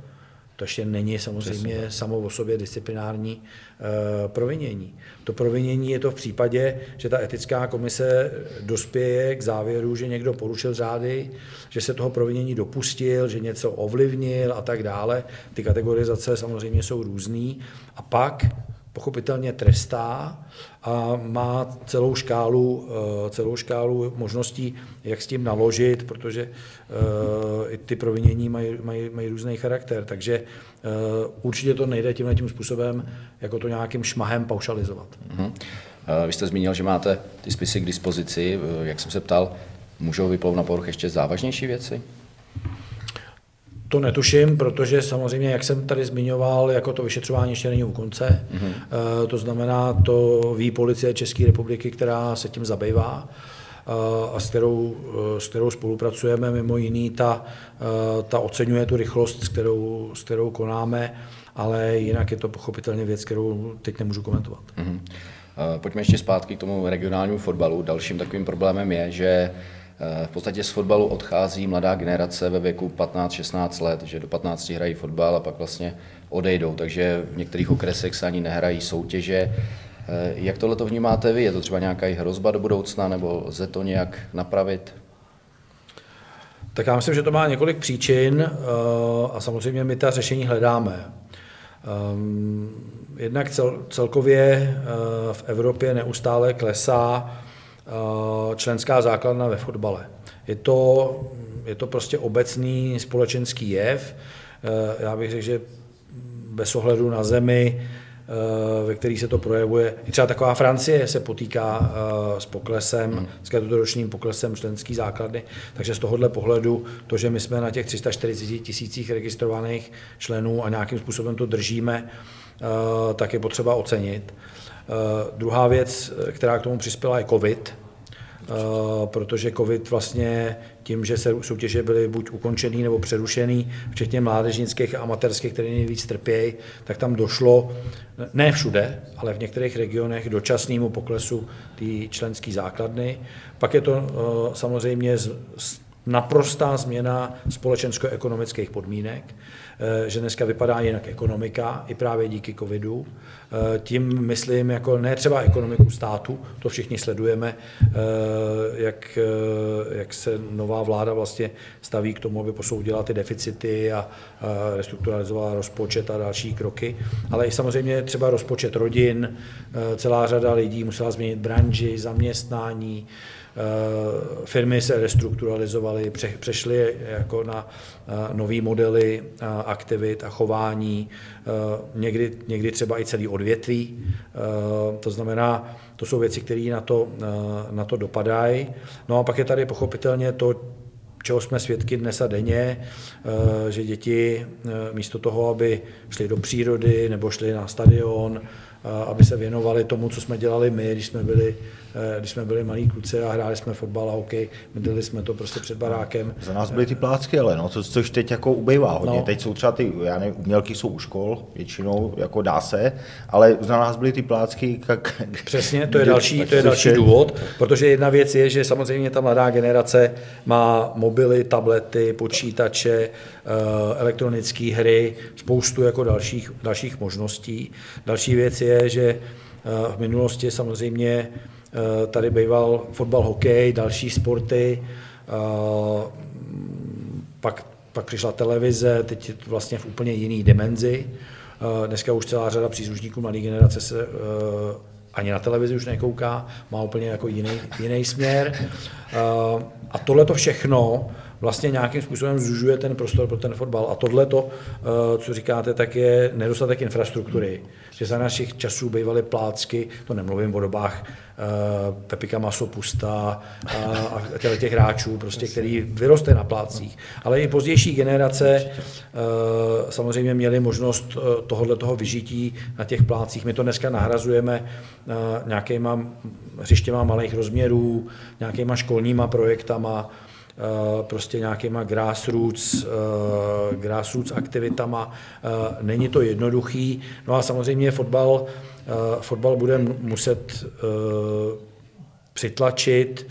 to ještě není samozřejmě Přesně. samo o sobě disciplinární uh, provinění. To provinění je to v případě, že ta etická komise dospěje k závěru, že někdo porušil řády, že se toho provinění dopustil, že něco ovlivnil a tak dále. Ty kategorizace samozřejmě jsou různý. A pak pochopitelně trestá a má celou škálu, eh, celou škálu možností, jak s tím naložit, protože eh, i ty provinění mají, mají, mají různý charakter. Takže eh, určitě to nejde tímhle tím způsobem, jako to nějakým šmahem paušalizovat. Mm-hmm. Vy jste zmínil, že máte ty spisy k dispozici. Jak jsem se ptal, můžou vyplout na povrch ještě závažnější věci? To netuším, protože samozřejmě, jak jsem tady zmiňoval, jako to vyšetřování ještě není u konce. Mm-hmm. To znamená, to ví policie České republiky, která se tím zabývá eh, a s kterou, eh, s kterou spolupracujeme. Mimo jiný, ta, ta oceňuje tu rychlost, s kterou, s kterou konáme, ale jinak je to pochopitelně věc, kterou teď nemůžu komentovat. Mm-hmm. Pojďme ještě zpátky k tomu regionálnímu fotbalu. Dalším takovým problémem je, že v podstatě z fotbalu odchází mladá generace ve věku 15-16 let, že do 15 hrají fotbal a pak vlastně odejdou, takže v některých okresech se ani nehrají soutěže. Jak tohle to vnímáte vy? Je to třeba nějaká hrozba do budoucna nebo lze to nějak napravit? Tak já myslím, že to má několik příčin eh, a samozřejmě my ta řešení hledáme. Ehm, jednak cel, celkově eh, v Evropě neustále klesá Eh, členská základna ve fotbale. Je to, je to prostě obecný společenský jev. Eh, já bych řekl, že bez ohledu na zemi, eh, ve který se to projevuje. I třeba taková Francie se potýká s poklesem, hmm. s každoročním poklesem členský základny, takže z tohohle pohledu to, že my jsme na těch 340 tisících registrovaných členů a nějakým způsobem to držíme, tak je potřeba ocenit. Eh, druhá věc, eh, která k tomu přispěla, je COVID, eh, protože COVID vlastně tím, že se soutěže byly buď ukončený nebo přerušený, včetně mládežnických a amatérských, které nejvíc trpějí, tak tam došlo, ne všude, ale v některých regionech dočasnému poklesu té členské základny. Pak je to samozřejmě naprostá změna společensko-ekonomických podmínek, eh, že dneska vypadá jinak ekonomika, i právě díky covidu. Eh, tím myslím jako ne třeba ekonomiku státu, to všichni sledujeme, eh, jak, jak se nová vláda vlastně staví k tomu, aby posoudila ty deficity a restrukturalizovala rozpočet a další kroky, ale i samozřejmě třeba rozpočet rodin, celá řada lidí musela změnit branži, zaměstnání, firmy se restrukturalizovaly, přešly jako na eh, nové modely eh, aktivit a chování, někdy, někdy třeba i celý odvětví. To znamená, to jsou věci, které na to, na to dopadají. No a pak je tady pochopitelně to, čeho jsme svědky dnes a denně, že děti místo toho, aby šli do přírody nebo šli na stadion, aby se věnovali tomu, co jsme dělali my, když jsme byli, eh, když jsme byli malí kluci a hráli jsme fotbal a hokej, dělali jsme to prostě před barákem. Za nás byly ty plácky, ale no, co, což teď jako ubejvá hodně. No. Teď jsou třeba ty, já nevím, umělky jsou u škol, většinou jako dá se, ale za nás byly ty plácky. Jak, Přesně, to je další, to je další důvod, protože jedna věc je, že samozřejmě ta mladá generace má mobily, tablety, počítače, eh, elektronické hry, spoustu jako dalších, dalších možností. Další věc je, že eh, v minulosti samozřejmě eh, tady býval fotbal, hokej, další sporty, pak, pak přišla televize, teď je to vlastně v úplně jiný dimenzi. Dneska už celá řada příslušníků mladé generace se ani na televizi už nekouká, má úplně jako jiný, jiný směr. A tohle to všechno vlastně nějakým způsobem zužuje ten prostor pro ten fotbal. A tohle to, eh, co říkáte, tak je nedostatek infrastruktury. Že za našich časů bývaly plácky, to nemluvím o dobách eh, Pepika Masopusta a těch, těch hráčů, prostě, který vyroste na plácích. Ale i pozdější generace eh, samozřejmě měly možnost tohohle toho vyžití na těch plácích. My to dneska nahrazujeme nějakýma hřištěma malých rozměrů, nějakýma školníma projektama, prostě nějakýma grassroots, eh, grassroots aktivitama. Eh, není to jednoduchý. No a samozřejmě fotbal, fotbal bude muset přitlačit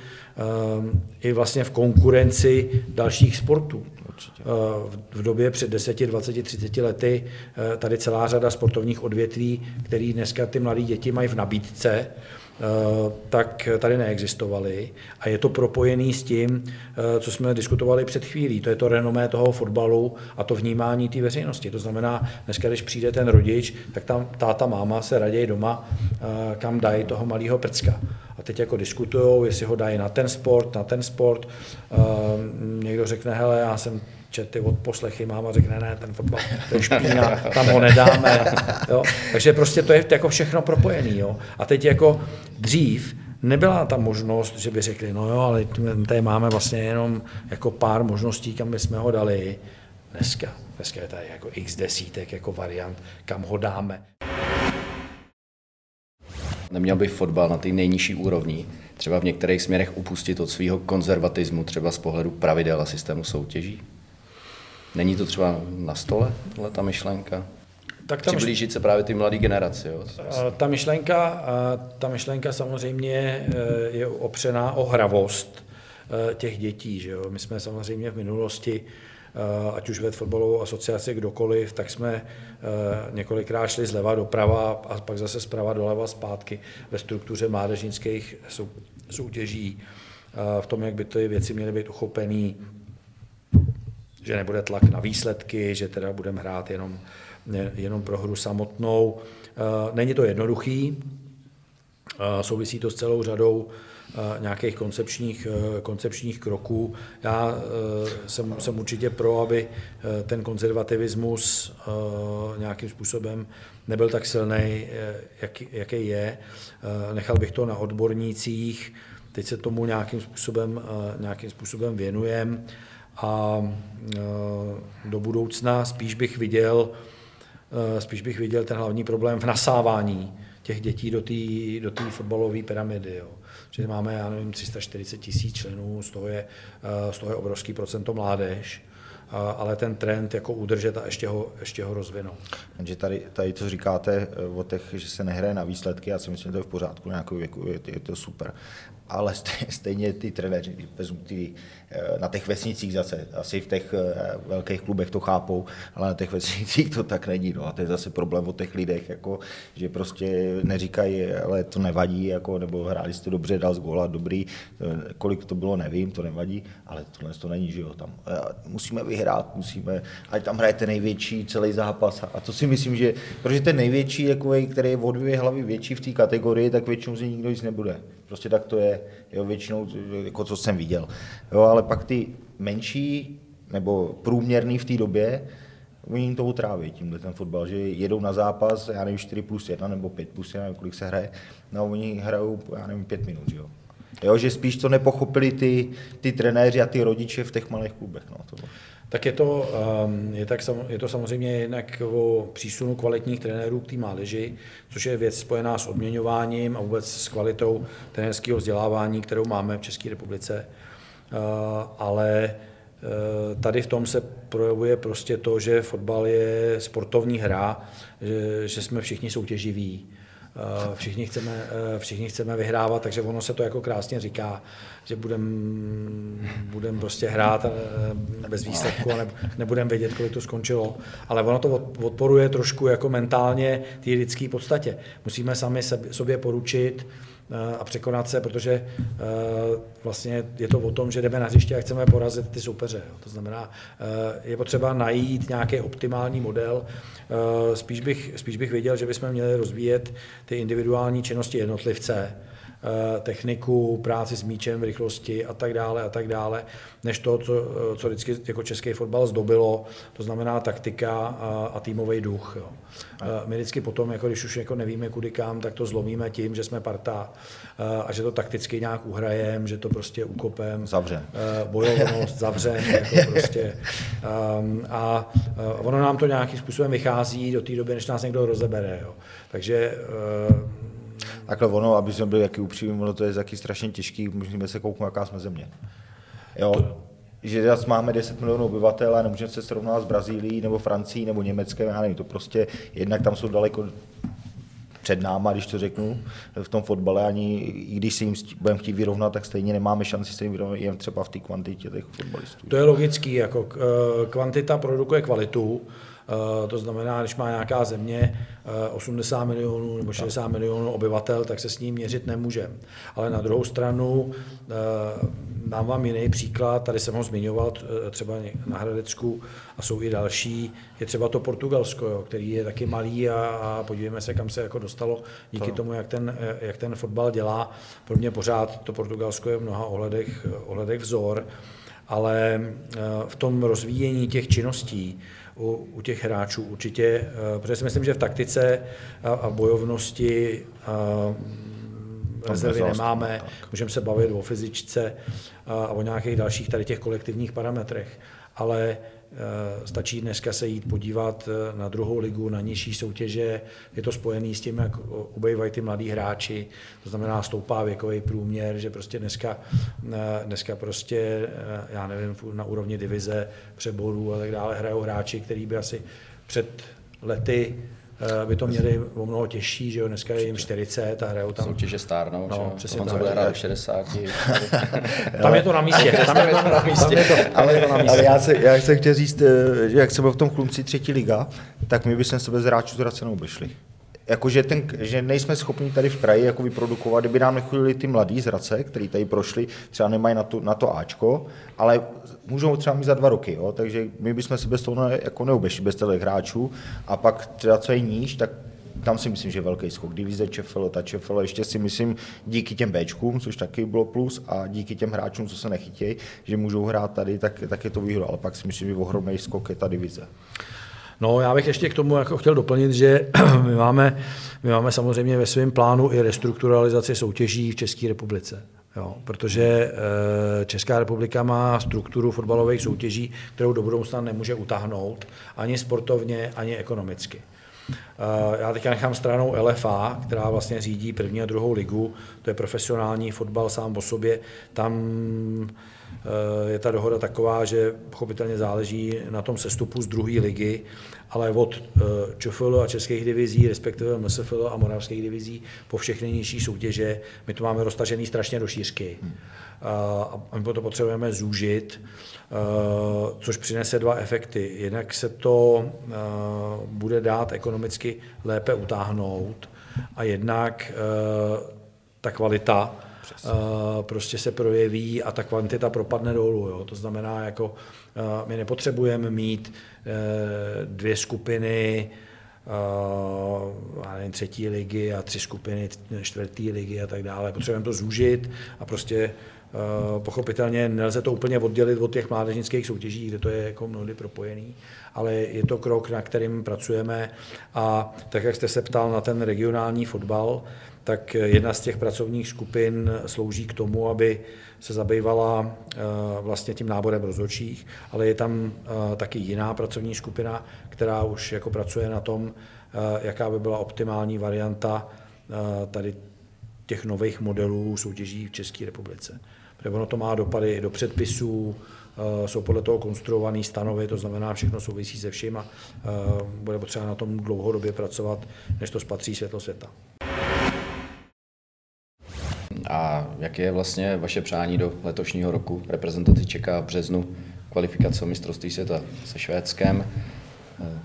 i vlastně v konkurenci dalších sportů. Určitě. V době před 10, 20, 30 lety tady celá řada sportovních odvětví, které dneska ty mladé děti mají v nabídce, Eh, tak tady neexistovaly. A je to propojený s tím, eh, co jsme diskutovali před chvílí. To je to renomé toho fotbalu a to vnímání té veřejnosti. To znamená, dneska, když přijde ten rodič, tak tam táta, máma se raději doma, eh, kam dají toho malého prcka. A teď jako diskutují, jestli ho dají na ten sport, na ten sport. Někdo řekne, hele, já jsem čety od poslechy, máma řekne, ne, ten fotbal, to je špína, tam ho nedáme. Jo? Takže prostě to je jako všechno propojený. Jo? A teď jako dřív nebyla ta možnost, že by řekli, no jo, ale tady máme vlastně jenom jako pár možností, kam bychom ho dali. Dneska, dneska je tady jako x desítek jako variant, kam ho dáme. Neměl by fotbal na té nejnižší úrovni třeba v některých směrech upustit od svého konzervatismu, třeba z pohledu pravidel a systému soutěží? Není to třeba na stole, ta myšlenka? Tak ta Přiblížit se právě ty mladé generaci. Jo? Ta myšlenka, ta myšlenka samozřejmě e, je opřená o hravost těch dětí. Že jo? My jsme samozřejmě v minulosti, ať už ve fotbalovou asociaci kdokoliv, tak jsme několikrát šli zleva doprava a pak zase zprava doleva zpátky ve struktuře mládežnických soutěží, v tom, jak by ty věci měly být uchopený že nebude tlak na výsledky, že teda budeme hrát jenom, jenom pro hru samotnou. Eh, není to jednoduchý, eh, souvisí to s celou řadou eh, nějakých koncepčních, koncepčních kroků. Já jsem, jsem určitě pro, aby ten konzervativismus nějakým způsobem nebyl tak silný, jak, jaký je. Nechal bych to na odbornících, teď se tomu nějakým způsobem, nějakým způsobem věnujeme a e, do budoucna spíš bych viděl, e, spíš bych viděl ten hlavní problém v nasávání těch dětí do té do fotbalové pyramidy. Jo. Že máme, já nevím, 340 tisíc členů, z toho, je, e, z toho je obrovský procento mládež ale ten trend jako udržet a ještě ho, ještě ho rozvinout. Takže tady, tady, co říkáte o těch, že se nehraje na výsledky, já si myslím, že to je v pořádku nějakou věku, je, je to super ale stejně ty trenéři, ty, eh, na těch vesnicích zase, asi v těch eh, velkých klubech to chápou, ale na těch vesnicích to tak není. No. A to je zase problém o těch lidech, jako, že prostě neříkají, ale to nevadí, jako, nebo hráli jste dobře, dal z góla, dobrý, eh, kolik to bylo, nevím, to nevadí, ale tohle to není, že jo, tam musíme vyhrát, musíme, ať tam hrajete největší celý zápas. A to si myslím, že, protože ten největší, jako, který je o dvě hlavy větší v té kategorii, tak většinou z nikdo nic nebude. Prostě tak to je, jo, většinou, jako co jsem viděl. Jo, ale pak ty menší nebo průměrný v té době, oni to utráví tímhle ten fotbal, že jedou na zápas, já nevím, 4 plus 1 nebo 5 plus 1, nevím, kolik se hraje, no oni hrajou, já nevím, 5 minut, jo. Jo, že spíš to nepochopili ty, ty trenéři a ty rodiče v těch malých klubech. No, to bylo. Tak je to, ehm, je, tak, je to samozřejmě jednak o přísunu kvalitních trenérů k té mládeži, což je věc spojená s odměňováním a vůbec s kvalitou trenérského vzdělávání, kterou máme v České republice. Eh, ale eh, tady v tom se projevuje prostě to, že fotbal je sportovní hra, že, že jsme všichni soutěživí, všichni chceme, eh, všichni chceme vyhrávat, takže ono se to jako krásně říká, že budeme budem prostě hrát eh, bez výsledku a nebudeme vědět, kolik to skončilo. Ale ono to odporuje trošku jako mentálně té lidské podstatě. Musíme sami sobě poručit, a překonat se, protože vlastně je to o tom, že jdeme na hřiště a chceme porazit ty soupeře. To znamená, je potřeba najít nějaký optimální model. Spíš bych, spíš bych věděl, že bychom měli rozvíjet ty individuální činnosti jednotlivce, Eh, techniku, práci s míčem, rychlosti a tak dále a tak dále, než to, co, eh, co vždycky jako český fotbal zdobilo, to znamená taktika a, a týmový duch. Jo. Eh, my vždycky potom, jako když už jako nevíme kudy kam, tak to zlomíme tím, že jsme parta a že to takticky nějak uhrajem, že to prostě ukopem. Zavře. Bojovanost, zavře. Jako prostě. Ehm, a ono nám to nějakým způsobem vychází do té doby, než nás někdo rozebere. Jo. Takže Takhle ono, aby jsme byli jaký upřímní, ono to je taky strašně těžký, můžeme se kouknout, jaká jsme země. Jo, že zase máme 10 milionů obyvatel a nemůžeme se srovnat s Brazílií nebo Francií nebo Německem, já nevím, to prostě jednak tam jsou daleko před náma, když to řeknu, v tom fotbale, ani i když si jim budeme chtít vyrovnat, tak stejně nemáme šanci se jim vyrovnat jen třeba v té kvantitě těch fotbalistů. To je logický, jako eh, kvantita produkuje kvalitu, to znamená, když má nějaká země 80 eh, milionů nebo 60 milionů obyvatel, tak se s ním měřit nemůže. Ale na druhou stranu eh, dám vám jiný příklad, tady jsem ho zmiňoval třeba na Hradecku a jsou i další, je třeba to Portugalsko, jo, který je taky malý a, a podívejme se, kam se jako dostalo díky tomu, jak ten, jak ten fotbal dělá. Pro mě pořád to Portugalsko je v mnoha ohledech, ohledech vzor, ale v tom rozvíjení těch činností, u, u těch hráčů určitě, eh, protože si myslím, že v taktice a, a bojovnosti a, rezervy nemáme, můžeme se bavit o fyzičce a, a o nějakých dalších tady těch kolektivních parametrech, ale stačí dneska se jít podívat eh, na druhou ligu, na nižší soutěže. Je to spojené s tím, jak obejvají ty mladí hráči, to znamená stoupá věkový průměr, že prostě dneska, eh, dneska prostě, já nevím, na úrovni divize, přeborů a tak dále hrajou hráči, který by asi před lety Eh, by to měli o mnoho těžší, že jo, dneska je jim 40 a hrajou tam. Soutěže stárnou, no, že přesně tak. bude hrát 60. tam je to na místě, tam je to na místě. ale, ale já, se, já se chtěl říct, eh, že jak jsem byl v tom klumci třetí liga, tak my bychom se bez hráčů z cenu obešli jakože ten, že nejsme schopni tady v kraji jako vyprodukovat, kdyby nám nechodili ty mladí z Hradce, který tady prošli, třeba nemají na to, na to Ačko, ale můžou třeba mít za dva roky, jo? takže my bychom se bez toho ne, jako neobešli, bez těch hráčů a pak třeba co je níž, tak tam si myslím, že je velký skok. Divize Čefelo, ta Čefelo, ještě si myslím díky těm Bčkům, což taky bylo plus, a díky těm hráčům, co se nechytějí, že můžou hrát tady, tak, tak je to výhoda. Ale pak si myslím, že ohromný skok je ta divize. No, já bych ještě k tomu jako chtěl doplnit, že my máme, my máme samozřejmě ve svém plánu i restrukturalizaci soutěží v České republice. Jo, protože eh, Česká republika má strukturu fotbalových soutěží, kterou do budoucna nemůže utáhnout ani sportovně, ani ekonomicky. Eh, já teďka nechám stranou LFA, která vlastně řídí první a druhou ligu, to je profesionální fotbal sám o sobě. Tam je ta dohoda taková, že pochopitelně záleží na tom sestupu z druhé ligy, ale od eh, ČFL a českých divizí, respektive MSFL a moravských divizí po všechny nižší soutěže, my to máme roztažený strašně do šířky. Hmm. A my to potřebujeme zúžit, eh, což přinese dva efekty. Jednak se to bude dát ekonomicky lépe utáhnout a jednak ta kvalita Přesně. prostě se projeví a ta kvantita propadne dolů. Jo. To znamená, jako my nepotřebujeme mít e, dvě skupiny nevím, třetí ligy a tři skupiny čtvrtý ligy a tak dále. Potřebujeme to zúžit a prostě pochopitelně nelze to úplně oddělit od těch mládežnických soutěží, kde to je jako mnohdy propojený, ale je to krok, na kterým pracujeme a tak, jak jste se ptal na ten regionální fotbal, tak jedna z těch pracovních skupin slouží k tomu, aby se zabývala vlastně tím náborem rozhodčích, ale je tam taky jiná pracovní skupina, která už jako pracuje na tom, jaká by byla optimální varianta tady těch nových modelů soutěží v České republice. Protože ono to má dopady do předpisů, Eh, jsou podle toho konstruované stanovy, to znamená, všechno souvisí se vším a eh, bude potřeba na tom dlouhodobě pracovat, než to spatří světlo světa. A jaké je vlastně vaše přání do letošního roku? Reprezentaci čeká v březnu kvalifikace o mistrovství světa se Švédskem. Eh,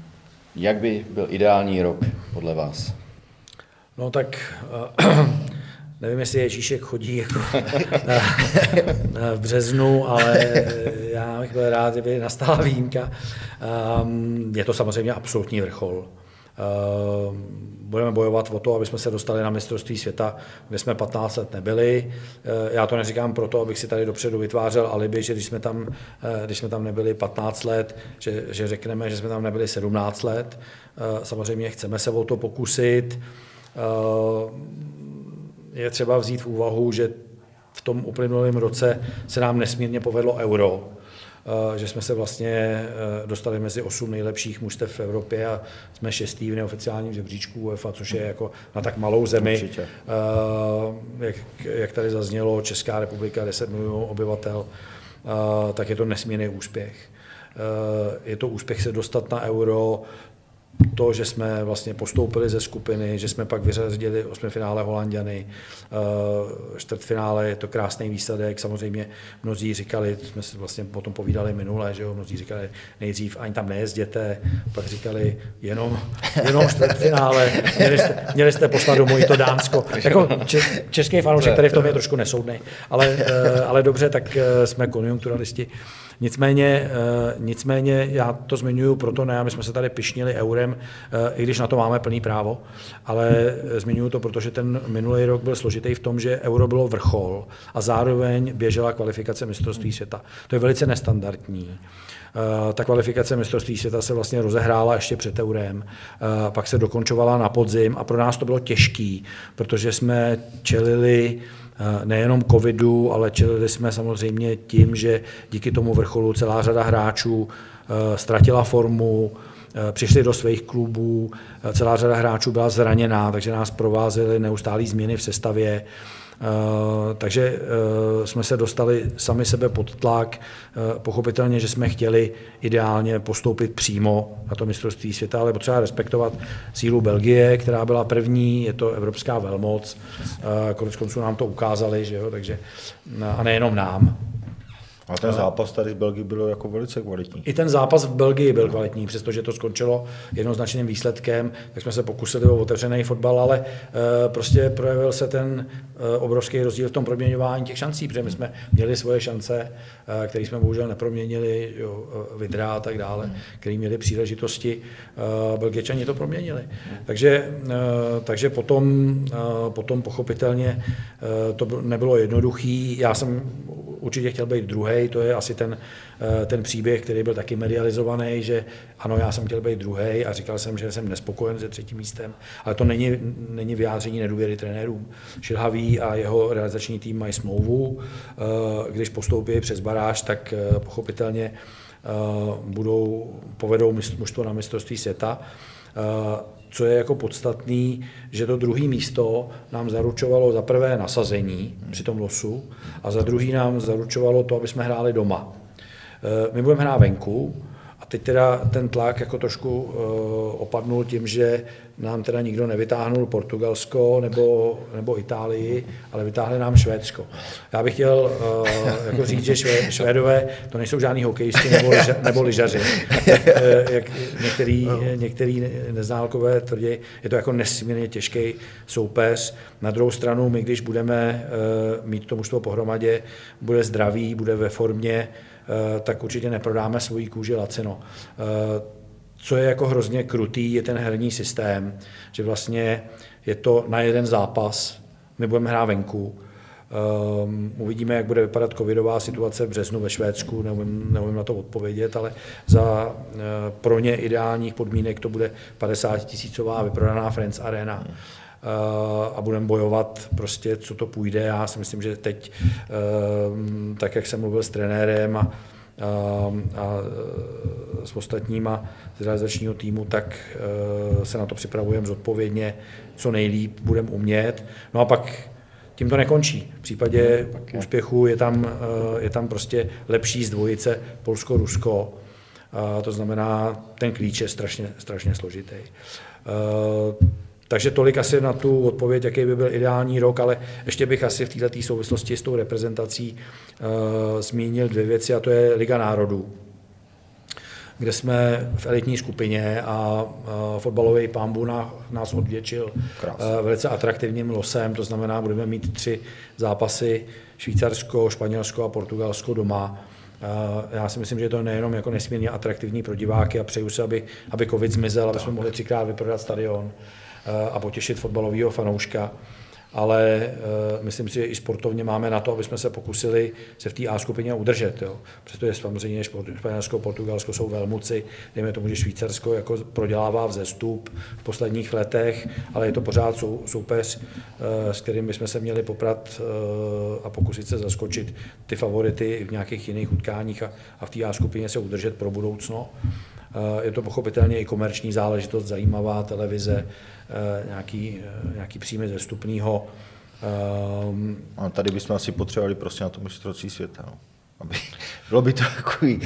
jak by byl ideální rok podle vás? No tak Nevím, jestli Ježíšek chodí jako v březnu, ale já bych byl rád, kdyby nastala výjimka. Ehm, je to samozřejmě absolutní vrchol. Ehm, budeme bojovat o to, aby jsme se dostali na mistrovství světa, kde jsme 15 let nebyli. Ehm, já to neříkám proto, abych si tady dopředu vytvářel alibi, že když jsme tam, když jsme tam nebyli 15 let, že, že řekneme, že jsme tam nebyli 17 let. Samozřejmě chceme se o to pokusit je třeba vzít v úvahu, že v tom uplynulém roce se nám nesmírně povedlo euro, eh, že jsme se vlastně eh, dostali mezi osm nejlepších mužstev v Evropě a jsme šestý v neoficiálním žebříčku UEFA, což je jako na tak malou zemi. Určitě. Eh, jak, jak tady zaznělo, Česká republika, 10 milionů obyvatel, tak je to nesmírný úspěch. Je to úspěch se dostat na euro, to, že jsme vlastně postoupili ze skupiny, že jsme pak vyřadili osmifinále Holandiany, eh, čtvrtfinále je to krásný výsledek, samozřejmě mnozí říkali, jsme si vlastně potom povídali minule, že jo, mnozí říkali nejdřív ani tam nejezděte, pak říkali jenom, jenom čtvrtfinále, měli jste, měli jste poslat domů i to Dánsko. Jako český fanoušek tady v tom je trošku nesoudný, ale, eh, ale dobře, tak eh, jsme konjunkturalisti. Nicméně, eh, nicméně já to zmiňuji proto, ne, my jsme se tady pišnili eurem, eh, i když na to máme plný právo, ale zmiňuji to, protože ten minulý rok byl složitý v tom, že euro bylo vrchol a zároveň běžela kvalifikace mistrovství světa. To je velice nestandardní. Eh, ta kvalifikace mistrovství světa se vlastně rozehrála ještě před eurem, pak se dokončovala na podzim a pro nás to bylo těžký, protože jsme čelili nejenom covidu, ale čelili jsme samozřejmě tím, že díky tomu vrcholu celá řada hráčů eh, ztratila formu, eh, přišli do svých klubů, celá řada hráčů byla zraněná, takže nás provázely neustálé změny v sestavě. Eh, takže eh, jsme se dostali sami sebe pod tlak. Eh, pochopitelně, že jsme chtěli ideálně postoupit přímo na to mistrovství světa, ale potřeba respektovat sílu Belgie, která byla první, je to evropská velmoc. Konec konců nám to ukázali, že jo, takže a nejenom nám. A ten zápas tady v Belgii byl jako velice kvalitní. I ten zápas v Belgii byl kvalitní, přestože to skončilo jednoznačným výsledkem, tak jsme se pokusili o otevřený fotbal, ale uh, prostě projevil se ten uh, obrovský rozdíl v tom proměňování těch šancí, protože my jsme měli svoje šance, uh, které jsme bohužel neproměnili, jo, Vidra a tak dále, které měli příležitosti. Belgičani to proměnili. Takže, takže potom, potom pochopitelně to nebylo jednoduché. Já jsem určitě chtěl být druhý, to je asi ten, eh, ten příběh, který byl taky medializovaný, že ano, já jsem chtěl být druhý a říkal jsem, že jsem nespokojen se třetím místem, ale to není, není vyjádření nedůvěry trenérům. Šilhavý a jeho realizační tým mají smlouvu, eh, když postoupí přes baráž, tak eh, pochopitelně budou, povedou mužstvo na mistrovství světa co je jako podstatný, že to druhé místo nám zaručovalo za prvé nasazení při tom losu a za druhý nám zaručovalo to, aby jsme hráli doma. E, my budeme hrát venku, teď teda ten tlak jako trošku uh, opadnul tím, že nám teda nikdo nevytáhnul Portugalsko nebo, nebo Itálii, ale vytáhli nám Švédsko. Já bych chtěl uh, jako říct, že švé, Švédové to nejsou žádný hokejisti nebo, liža, nebo lyžaři, eh, jak některý, některý neználkové tvrdí, je to jako nesmírně těžký soupeř. Na druhou stranu, my když budeme uh, mít to mužstvo pohromadě, bude zdravý, bude ve formě, tak určitě neprodáme svoji kůži lacino. Eh, co je jako hrozně krutý, je ten herní systém, že vlastně je to na jeden zápas, my budeme hrát venku, Um, uvidíme, jak bude vypadat covidová situace v březnu ve Švédsku, neumím, neumím na to odpovědět, ale za uh, pro ně ideálních podmínek to bude 50 tisícová vyprodaná Friends Arena. A budeme bojovat prostě, co to půjde. Já si myslím, že teď, tak jak jsem mluvil s trenérem a, a, a s ostatníma z realizačního týmu, tak se na to připravujeme zodpovědně, co nejlíp budeme umět. No a pak tím to nekončí. V případě úspěchu je tam, je tam prostě lepší z dvojice Polsko-Rusko. To znamená, ten klíč je strašně, strašně složitý. Takže tolik asi na tu odpověď, jaký by byl ideální rok, ale ještě bych asi v této souvislosti s tou reprezentací uh, zmínil dvě věci, a to je Liga národů, kde jsme v elitní skupině a uh, fotbalový pambu na, nás odvětšil uh, velice atraktivním losem, to znamená, budeme mít tři zápasy Švýcarsko, Španělsko a Portugalsko doma. Já si myslím, že je to nejenom jako nesmírně atraktivní pro diváky a přeju se, aby, aby covid zmizel, aby jsme mohli třikrát vyprodat stadion a potěšit fotbalového fanouška. Ale uh, myslím si, že i sportovně máme na to, aby jsme se pokusili se v té A skupině udržet. Jo. Přestože samozřejmě Španělsko, Portugalsko jsou velmuci, dejme tomu, že Švýcarsko jako prodělává vzestup v posledních letech, ale je to pořád sou, soupeř, uh, s kterým bychom se měli poprat uh, a pokusit se zaskočit ty favority v nějakých jiných utkáních a, a v té A skupině se udržet pro budoucno. Je to pochopitelně i komerční záležitost, zajímavá televize, Eh, nějaký, eh, nějaký příjmy ze stupního. Um, a tady bychom asi potřebovali prostě na to mistrovství světa. No. Aby, bylo by to takový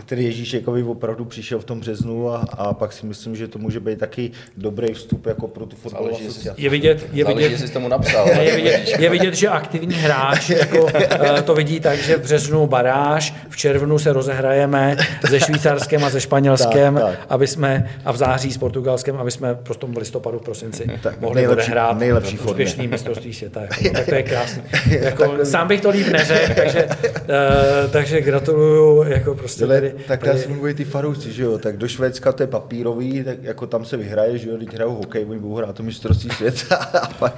který Ježíšekovi opravdu přišel v tom březnu a, a pak si myslím, že to může být taky dobrý vstup jako pro tu fotbalovou asociaci. Je vidět, je vidět, Záleží, tomu napsal. Je vidět, je vidět, že aktivní hráč jako, eh, to vidí tak, že v březnu baráž, v červnu se rozehrajeme se Švýcarskem a se Španělskem, tak, tak. aby jsme, a v září s Portugalskem, aby jsme prostě v listopadu, v prosinci tak, mohli nejlepší, odehrát nejlepší úspěšný mistrovství světa. Jako, tak to je krásné. Jako, sám bych to líp neřekl, takže, uh, takže gratuluju jako prostě tady, tak tady... já mluví ty farouci, že jo, tak do Švédska to je papírový, tak jako tam se vyhraje, že jo, teď hrajou hokej, oni budou hrát to mistrovství světa.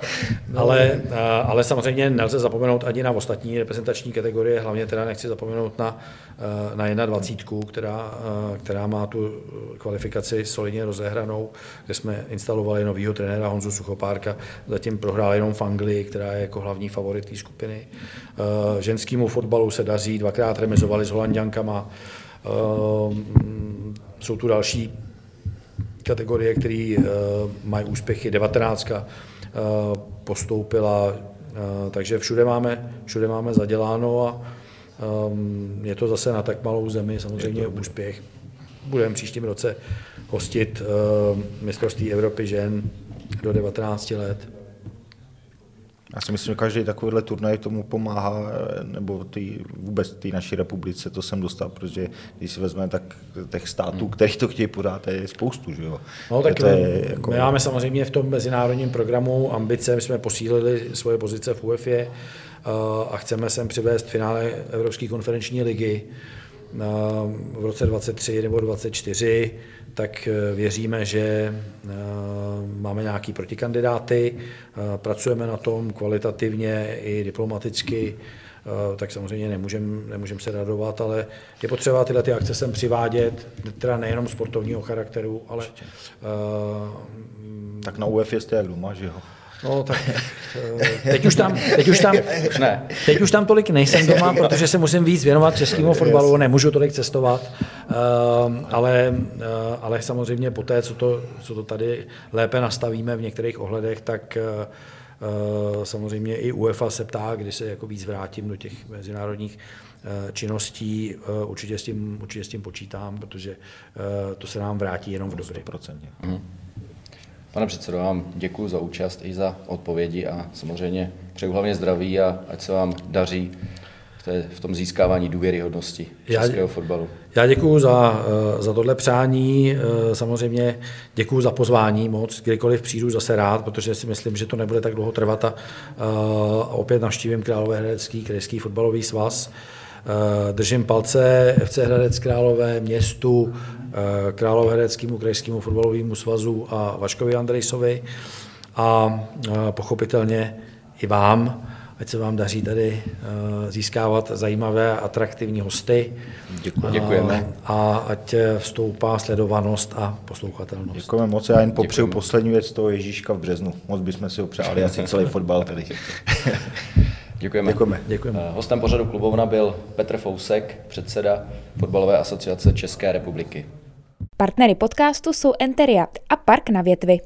no. ale, ale samozřejmě nelze zapomenout ani na ostatní reprezentační kategorie, hlavně teda nechci zapomenout na, na 21, která, která má tu kvalifikaci solidně rozehranou, kde jsme instalovali novýho trenéra Honzu Suchopárka, zatím prohrál jenom v Anglii, která je jako hlavní favorit té skupiny. Ženskému fotbalu se daří, dvakrát remizovali s Holandiankama, Ehm, jsou tu další kategorie, které eh, mají úspěchy. 19 eh, postoupila, eh, takže všude máme, všude máme zaděláno a ehm, je to zase na tak malou zemi samozřejmě úspěch. Budeme příštím roce hostit mistrovství Evropy žen do 19 let. Já si myslím, že každý takovýhle turnaj tomu pomáhá, nebo tý, vůbec té naší republice to jsem dostal, protože když si vezmeme, tak těch států, hmm. kterých to chtějí podat, je spoustu. Že jo? No, tak to je, jako... my máme samozřejmě v tom mezinárodním programu ambice, my jsme posílili svoje pozice v UEFA eh, a chceme sem přivést finále Evropské konferenční ligy eh, v roce 23 nebo 24 tak eh, věříme, že eh, máme nějaký protikandidáty, eh, pracujeme na tom kvalitativně i diplomaticky, tak samozřejmě nemůžeme nemůžem se radovat, ale je potřeba tyhle ty akce sem přivádět, teda nejenom sportovního charakteru, ale... tak na UF jste jak doma, že jo? No, tak teď už tam, teď už tam, ne. teď už tam tolik nejsem doma, protože se musím víc věnovat českému fotbalu, nemůžu tolik cestovat. Ehm, ale, eh, ale samozřejmě po té, co to, co to tady lépe nastavíme v některých ohledech, tak eh, eh, samozřejmě i UEFA se ptá, kdy se jako víc vrátím do těch mezinárodních činností. Určitě s tím, určitě s tím počítám, protože to se nám vrátí jenom v dobré. Mm. Pane předsedo, vám děkuji za účast i za odpovědi a samozřejmě přeju hlavně zdraví a ať se vám daří v tom získávání důvěryhodnosti českého já, fotbalu. Já děkuji za, eh, za tohle přání, eh, samozřejmě děkuji za pozvání moc, kdykoliv přijdu zase rád, protože si myslím, že to nebude tak dlouho trvat a, eh, a opět navštívím Královéhradecký krajský fotbalový svaz. Držím palce FC Hradec Králové, městu, Královéhradeckému krajskému fotbalovému svazu a Vaškovi Andrejsovi a pochopitelně i vám ať se vám daří tady získávat zajímavé a atraktivní hosty. Děkuji. Děkujeme. A ať vstoupá sledovanost a poslouchatelnost. Děkujeme moc. Já jen popřeju poslední věc toho Ježíška v březnu. Moc bychom si ho přáli, asi celý fotbal tady. Děkujeme. Děkujeme. Děkujeme. Hostem pořadu Klubovna byl Petr Fousek, předseda Fotbalové asociace České republiky. Partnery podcastu jsou Enteria a Park na větvi.